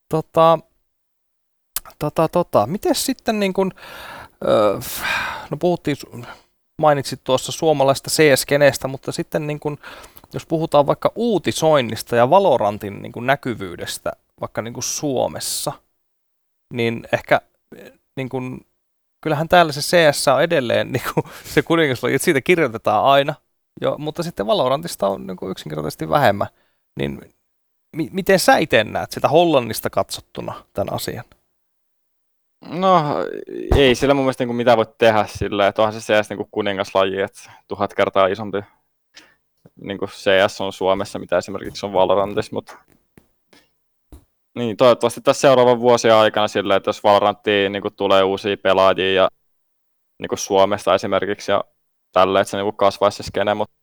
Tota, tota, tota. Miten sitten niin kuin, öö, no puhuttiin, mainitsit tuossa suomalaista CS-kenestä, mutta sitten niin kuin, jos puhutaan vaikka uutisoinnista ja Valorantin niin kuin näkyvyydestä vaikka niin kuin Suomessa, niin ehkä niin kuin, kyllähän täällä se CS on edelleen niin kuin <laughs> se kuningaslaji, että siitä kirjoitetaan aina, jo, mutta sitten Valorantista on niin kuin yksinkertaisesti vähemmän. Niin mi- miten sä itse näet sitä Hollannista katsottuna tämän asian? No ei sillä mun mielestä niin mitä voi tehdä sillä, että onhan se CS niin kuningaslaji, että tuhat kertaa isompi niin kuin CS on Suomessa, mitä esimerkiksi on Valorantissa, mutta niin, toivottavasti tässä seuraavan vuosien aikana sillä, että jos Valoranttiin niin kuin tulee uusia pelaajia ja niin kuin Suomesta esimerkiksi ja tällä, että se niin kuin kasvaisi se skene, mutta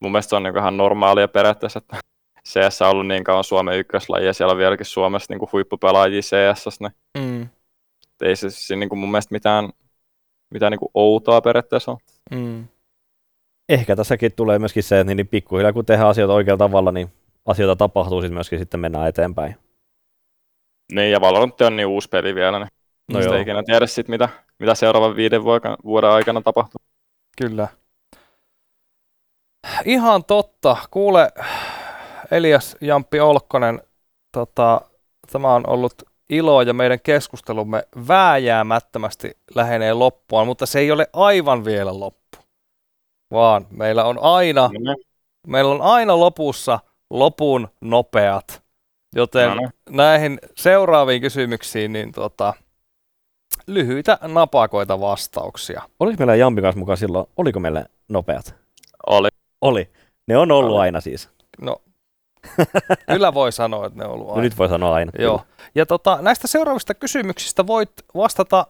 mun mielestä se on niin kuin ihan normaalia periaatteessa, että <laughs> CS on ollut niin kauan Suomen ykköslaji ja siellä on vieläkin Suomessa niin huippupelaajia CS, niin Mm, ei se siinä niin kuin mun mielestä mitään, mitään niin kuin outoa periaatteessa ole. mm, Ehkä tässäkin tulee myöskin se, että niin pikkuhiljaa kun tehdään asioita oikealla tavalla, niin asioita tapahtuu, sitten myöskin sitten mennään eteenpäin. Niin, ja Valorant on niin uusi peli vielä, niin No joo. ei ikinä tiedä sit, mitä, mitä seuraavan viiden vuoden, vuoden aikana tapahtuu. Kyllä. Ihan totta. Kuule, Elias Jamppi Olkkonen, tota, tämä on ollut ilo ja meidän keskustelumme vääjäämättömästi lähenee loppuaan, mutta se ei ole aivan vielä loppu, vaan meillä on aina, No, meillä on aina lopussa lopun nopeat. Joten no, no. näihin seuraaviin kysymyksiin, niin tota, lyhyitä napakoita vastauksia. Oliko meillä Jampi kanssa mukaan silloin? Oliko meillä nopeat? Oli. Oli. Ne on ollut Oli. aina siis. No, <laughs> kyllä voi sanoa, että ne on ollut No aina. nyt voi sanoa aina. Joo. Kyllä. Ja tota, näistä seuraavista kysymyksistä voit vastata,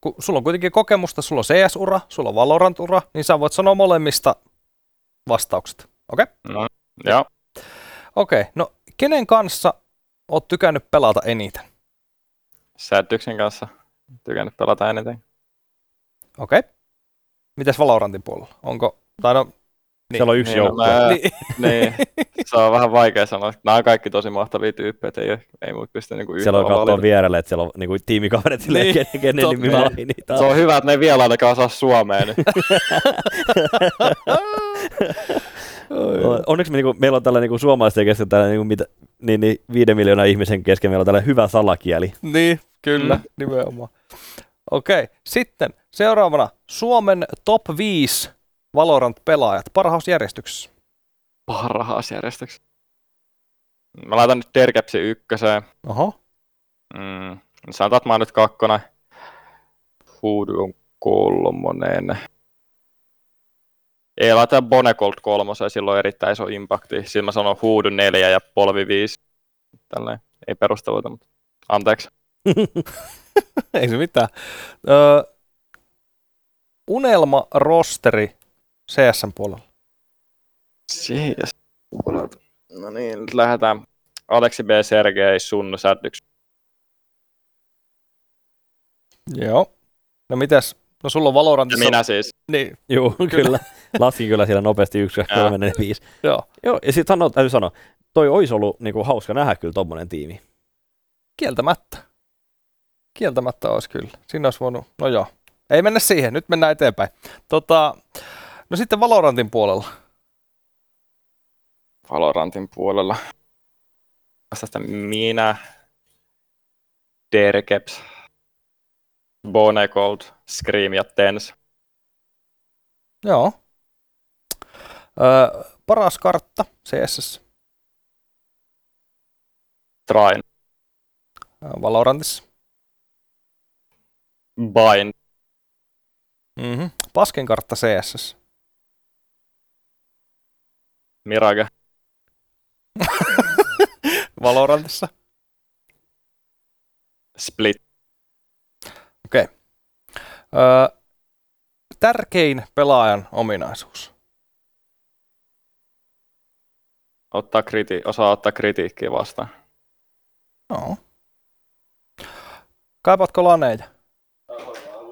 kun sulla on kuitenkin kokemusta, sulla on CS-ura, sulla on Valorant-ura, niin sä voit sanoa molemmista vastaukset. Okei? Okay? No, joo. Okei. Okay. No, kenen kanssa oot tykännyt pelata eniten? Sädyksen kanssa tykännyt pelata eniten. Okei. Okay. Mitäs Valorantin puolella? Onko, tai no, Niin. Siellä on yksi Niin, no joukkue. niin, <laughs> niin, se on vähän vaikea sanoa. Nämä on kaikki tosi mahtavia tyyppejä, ei, ei mut pysty niinku yhtä Siellä on katsoa vierelle, että siellä on niinku tiimikaverit silleen, Niin, kenen, kenen nimi mainita. Se on hyvä, että ne ei vielä ainakaan osaa suomea. Niin. <laughs> O- Onneksi me, niinku, meillä on tällä niinku, suomalaisten kesken tällä, niinku, mitä, niin, niin, viiden miljoonan ihmisen kesken meillä on tällä hyvä salakieli. niin, kyllä, mm. nimenomaan. Okei, okay. sitten seuraavana Suomen top 5 Valorant-pelaajat parhausjärjestyksessä. Parhaassa järjestyksessä. Mä laitan nyt Terkepsi ykköseen. Oho. Mm. Sanotaan, että mä oon nyt kakkonen. Voodoo on kolmonen. Ei laita Bonecold kolmoseen, sillä on erittäin iso impakti. Siinä mä sanon Voodoo neljä ja Polvi viisi. Tälleen. Ei perusteluita, mutta anteeksi. <laughs> Ei se mitään. Öö, unelma rosteri CSN puolella. Siis. No niin, nyt lähdetään. Aleksi B. Sergei, sun sädyksi. Joo. No mitäs? No sulla on Ja Valorantissa... minä siis. Niin, Joo, kyllä. Laskin kyllä siellä nopeasti 1, 2, 3, 4, 5. joo. Joo, ja sitten sano, täytyy sanoa, toi olisi ollut niinku, hauska nähdä kyllä tommonen tiimi. Kieltämättä. Kieltämättä olisi kyllä. Siinä olisi voinut... No joo. Ei mennä siihen. Nyt mennään eteenpäin. Tota, no sitten Valorantin puolella. Valorantin puolella. Vastasta minä, Derkeps, Bonecold, Scream ja Tens. Joo. Öö, paras kartta CSS. Train, Öö, Valorantissa. Bind, Mm-hmm. Paskin kartta CSS. Mirage, <laughs> Valorantissa. Split. Öö, tärkein pelaajan ominaisuus. ottaa kriti- osaa ottaa kritiikkiä vastaan. Joo. Kaipaatko laneja?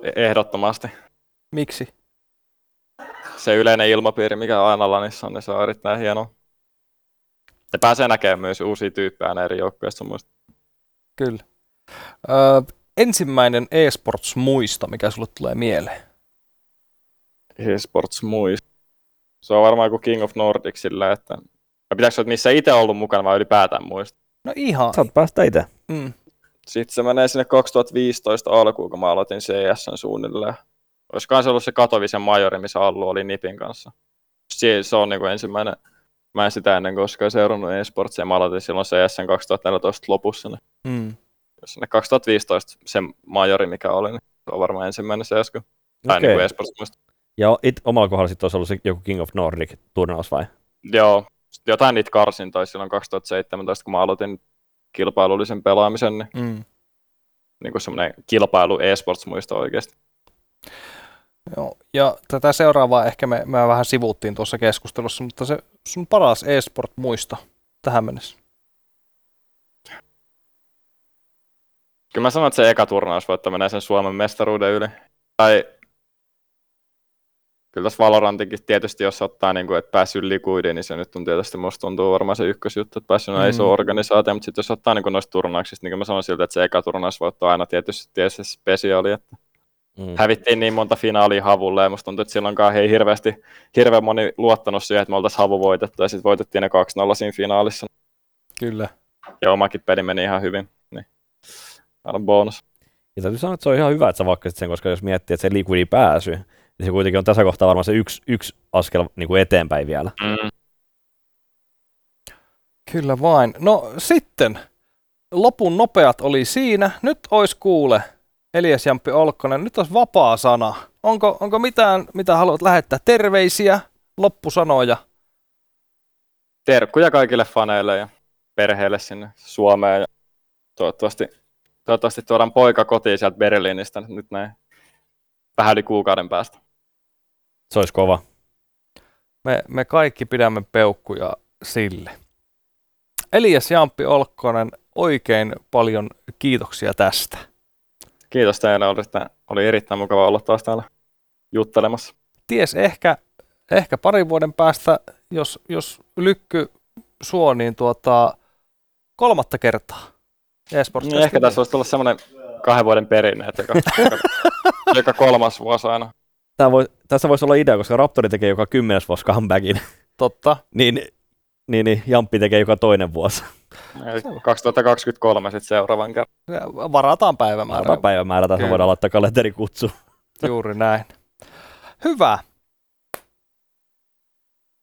E- Ehdottomasti. Miksi? Se yleinen ilmapiiri, mikä aina Lanissa on, niin se on erittäin hieno. Ja pääsee näkemään myös uusia tyyppejä eri mun mielestä. Kyllä. Öö, ensimmäinen eSports-muisto, mikä sulle tulee mieleen? eSports muist. Se on varmaan joku King of Nordic sillä, että... Vai pitääkö missä itse ollut mukana vai ylipäätään muista? No ihan. Saat päästä itse. Mm. Sitten se menee sinne 2015 alkuun, kun mä aloitin CSN suunnilleen. Olisikohan se ollut se Katovisen majori, missä Allu oli Nipin kanssa. Se, se on niin kuin ensimmäinen. Mä en sitä ennen koskaan seurannut eSportsia. Mä aloitin silloin CSN 2014 lopussa. Niin Mm. Sinne 2015 se majori, mikä oli, niin se on varmaan ensimmäinen CSK. Tai Okei. niin kuin eSports muista. Ja it, omalla kohdalla sitten olisi ollut se joku King of Nordic turnaus vai? Joo, Sitten jotain niitä karsintoja silloin 2017, kun mä aloitin kilpailullisen pelaamisen, niin, Mm. niin kuin semmoinen kilpailu eSports muista oikeasti. Joo. Ja tätä seuraavaa ehkä me, me vähän sivuuttiin tuossa keskustelussa, mutta se sun paras eSport-muisto tähän mennessä. Kyllä mä sanon, että se eka turnausvoitto menee sen Suomen mestaruuden yli. Tai kyllä tässä Valorantinkin tietysti, jos ottaa, niin kuin, että päässyt likuidiin, niin se nyt on tietysti, musta tuntuu varmaan se ykkösjuttu, että päässyt mm. iso Mm. organisaatio, mutta sitten jos ottaa niin kuin noista turnauksista, niin kyllä mä sanon siltä, että se eka turnausvoitto on aina tietysti, tietysti spesiaali, että Mm. hävittiin niin monta finaalia havulle, ja musta tuntuu, että silloinkaan ei hirveästi, hirveän moni luottanut siihen, että me oltaisiin havu voitettu, ja sitten voitettiin ne 2-0 siinä finaalissa, Kyllä. ja omakin peli meni ihan hyvin, aina bonus. Ja täytyy sanoa, että se on ihan hyvä, että sä vaikka sen, koska jos miettii, että se liquidin pääsy, niin se kuitenkin on tässä kohtaa varmaan se yksi, yksi askel niin kuin eteenpäin vielä. Mm. Kyllä vain. No sitten, lopun nopeat oli siinä. Nyt ois kuule Elias Jamppi Olkkonen, nyt olisi vapaa sana. Onko, onko mitään, mitä haluat lähettää? Terveisiä, loppusanoja? Terkkuja kaikille faneille ja perheelle sinne Suomeen. Ja toivottavasti, toivottavasti tuodaan poika kotiin sieltä Berliinistä nyt näin vähän yli kuukauden päästä. Se olisi kova. Me, me kaikki pidämme peukkuja sille. Elias Jamppi Olkkonen, oikein paljon kiitoksia tästä. Kiitos teille, oli, oli erittäin mukava olla taas täällä juttelemassa. Ties ehkä, ehkä parin vuoden päästä, jos, jos lykky suo, niin tuota, kolmatta kertaa. Esports niin ehkä tässä voisi tulla semmoinen kahden vuoden perinne, että joka, joka, joka kolmas vuosi aina. Tämä voi, tässä voisi olla idea, koska Raptori tekee joka kymmenes vuosi comebackin. Totta. niin, niin, niin Jamppi tekee joka toinen vuosi. 2023 sitten seuraavan kerran. Varataan päivämäärä. Varataan päivämäärä, tässä voidaan laittaa kalenterikutsu. Juuri näin. Hyvä.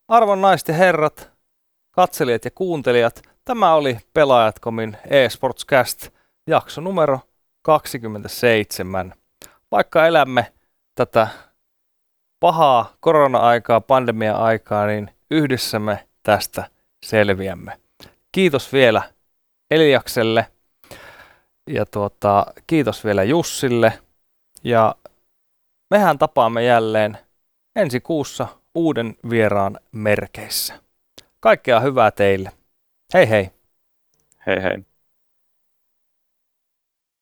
Arvon naiset ja herrat, katselijat ja kuuntelijat, tämä oli Pelaajat.comin eSportscast jakso numero 27. Vaikka elämme tätä pahaa korona-aikaa, pandemia-aikaa, niin yhdessä me tästä selviämme. Kiitos vielä Eliakselle ja tuota, kiitos vielä Jussille. Ja mehän tapaamme jälleen ensi kuussa uuden vieraan merkeissä. Kaikkea hyvää teille. Hei hei. Hei hei.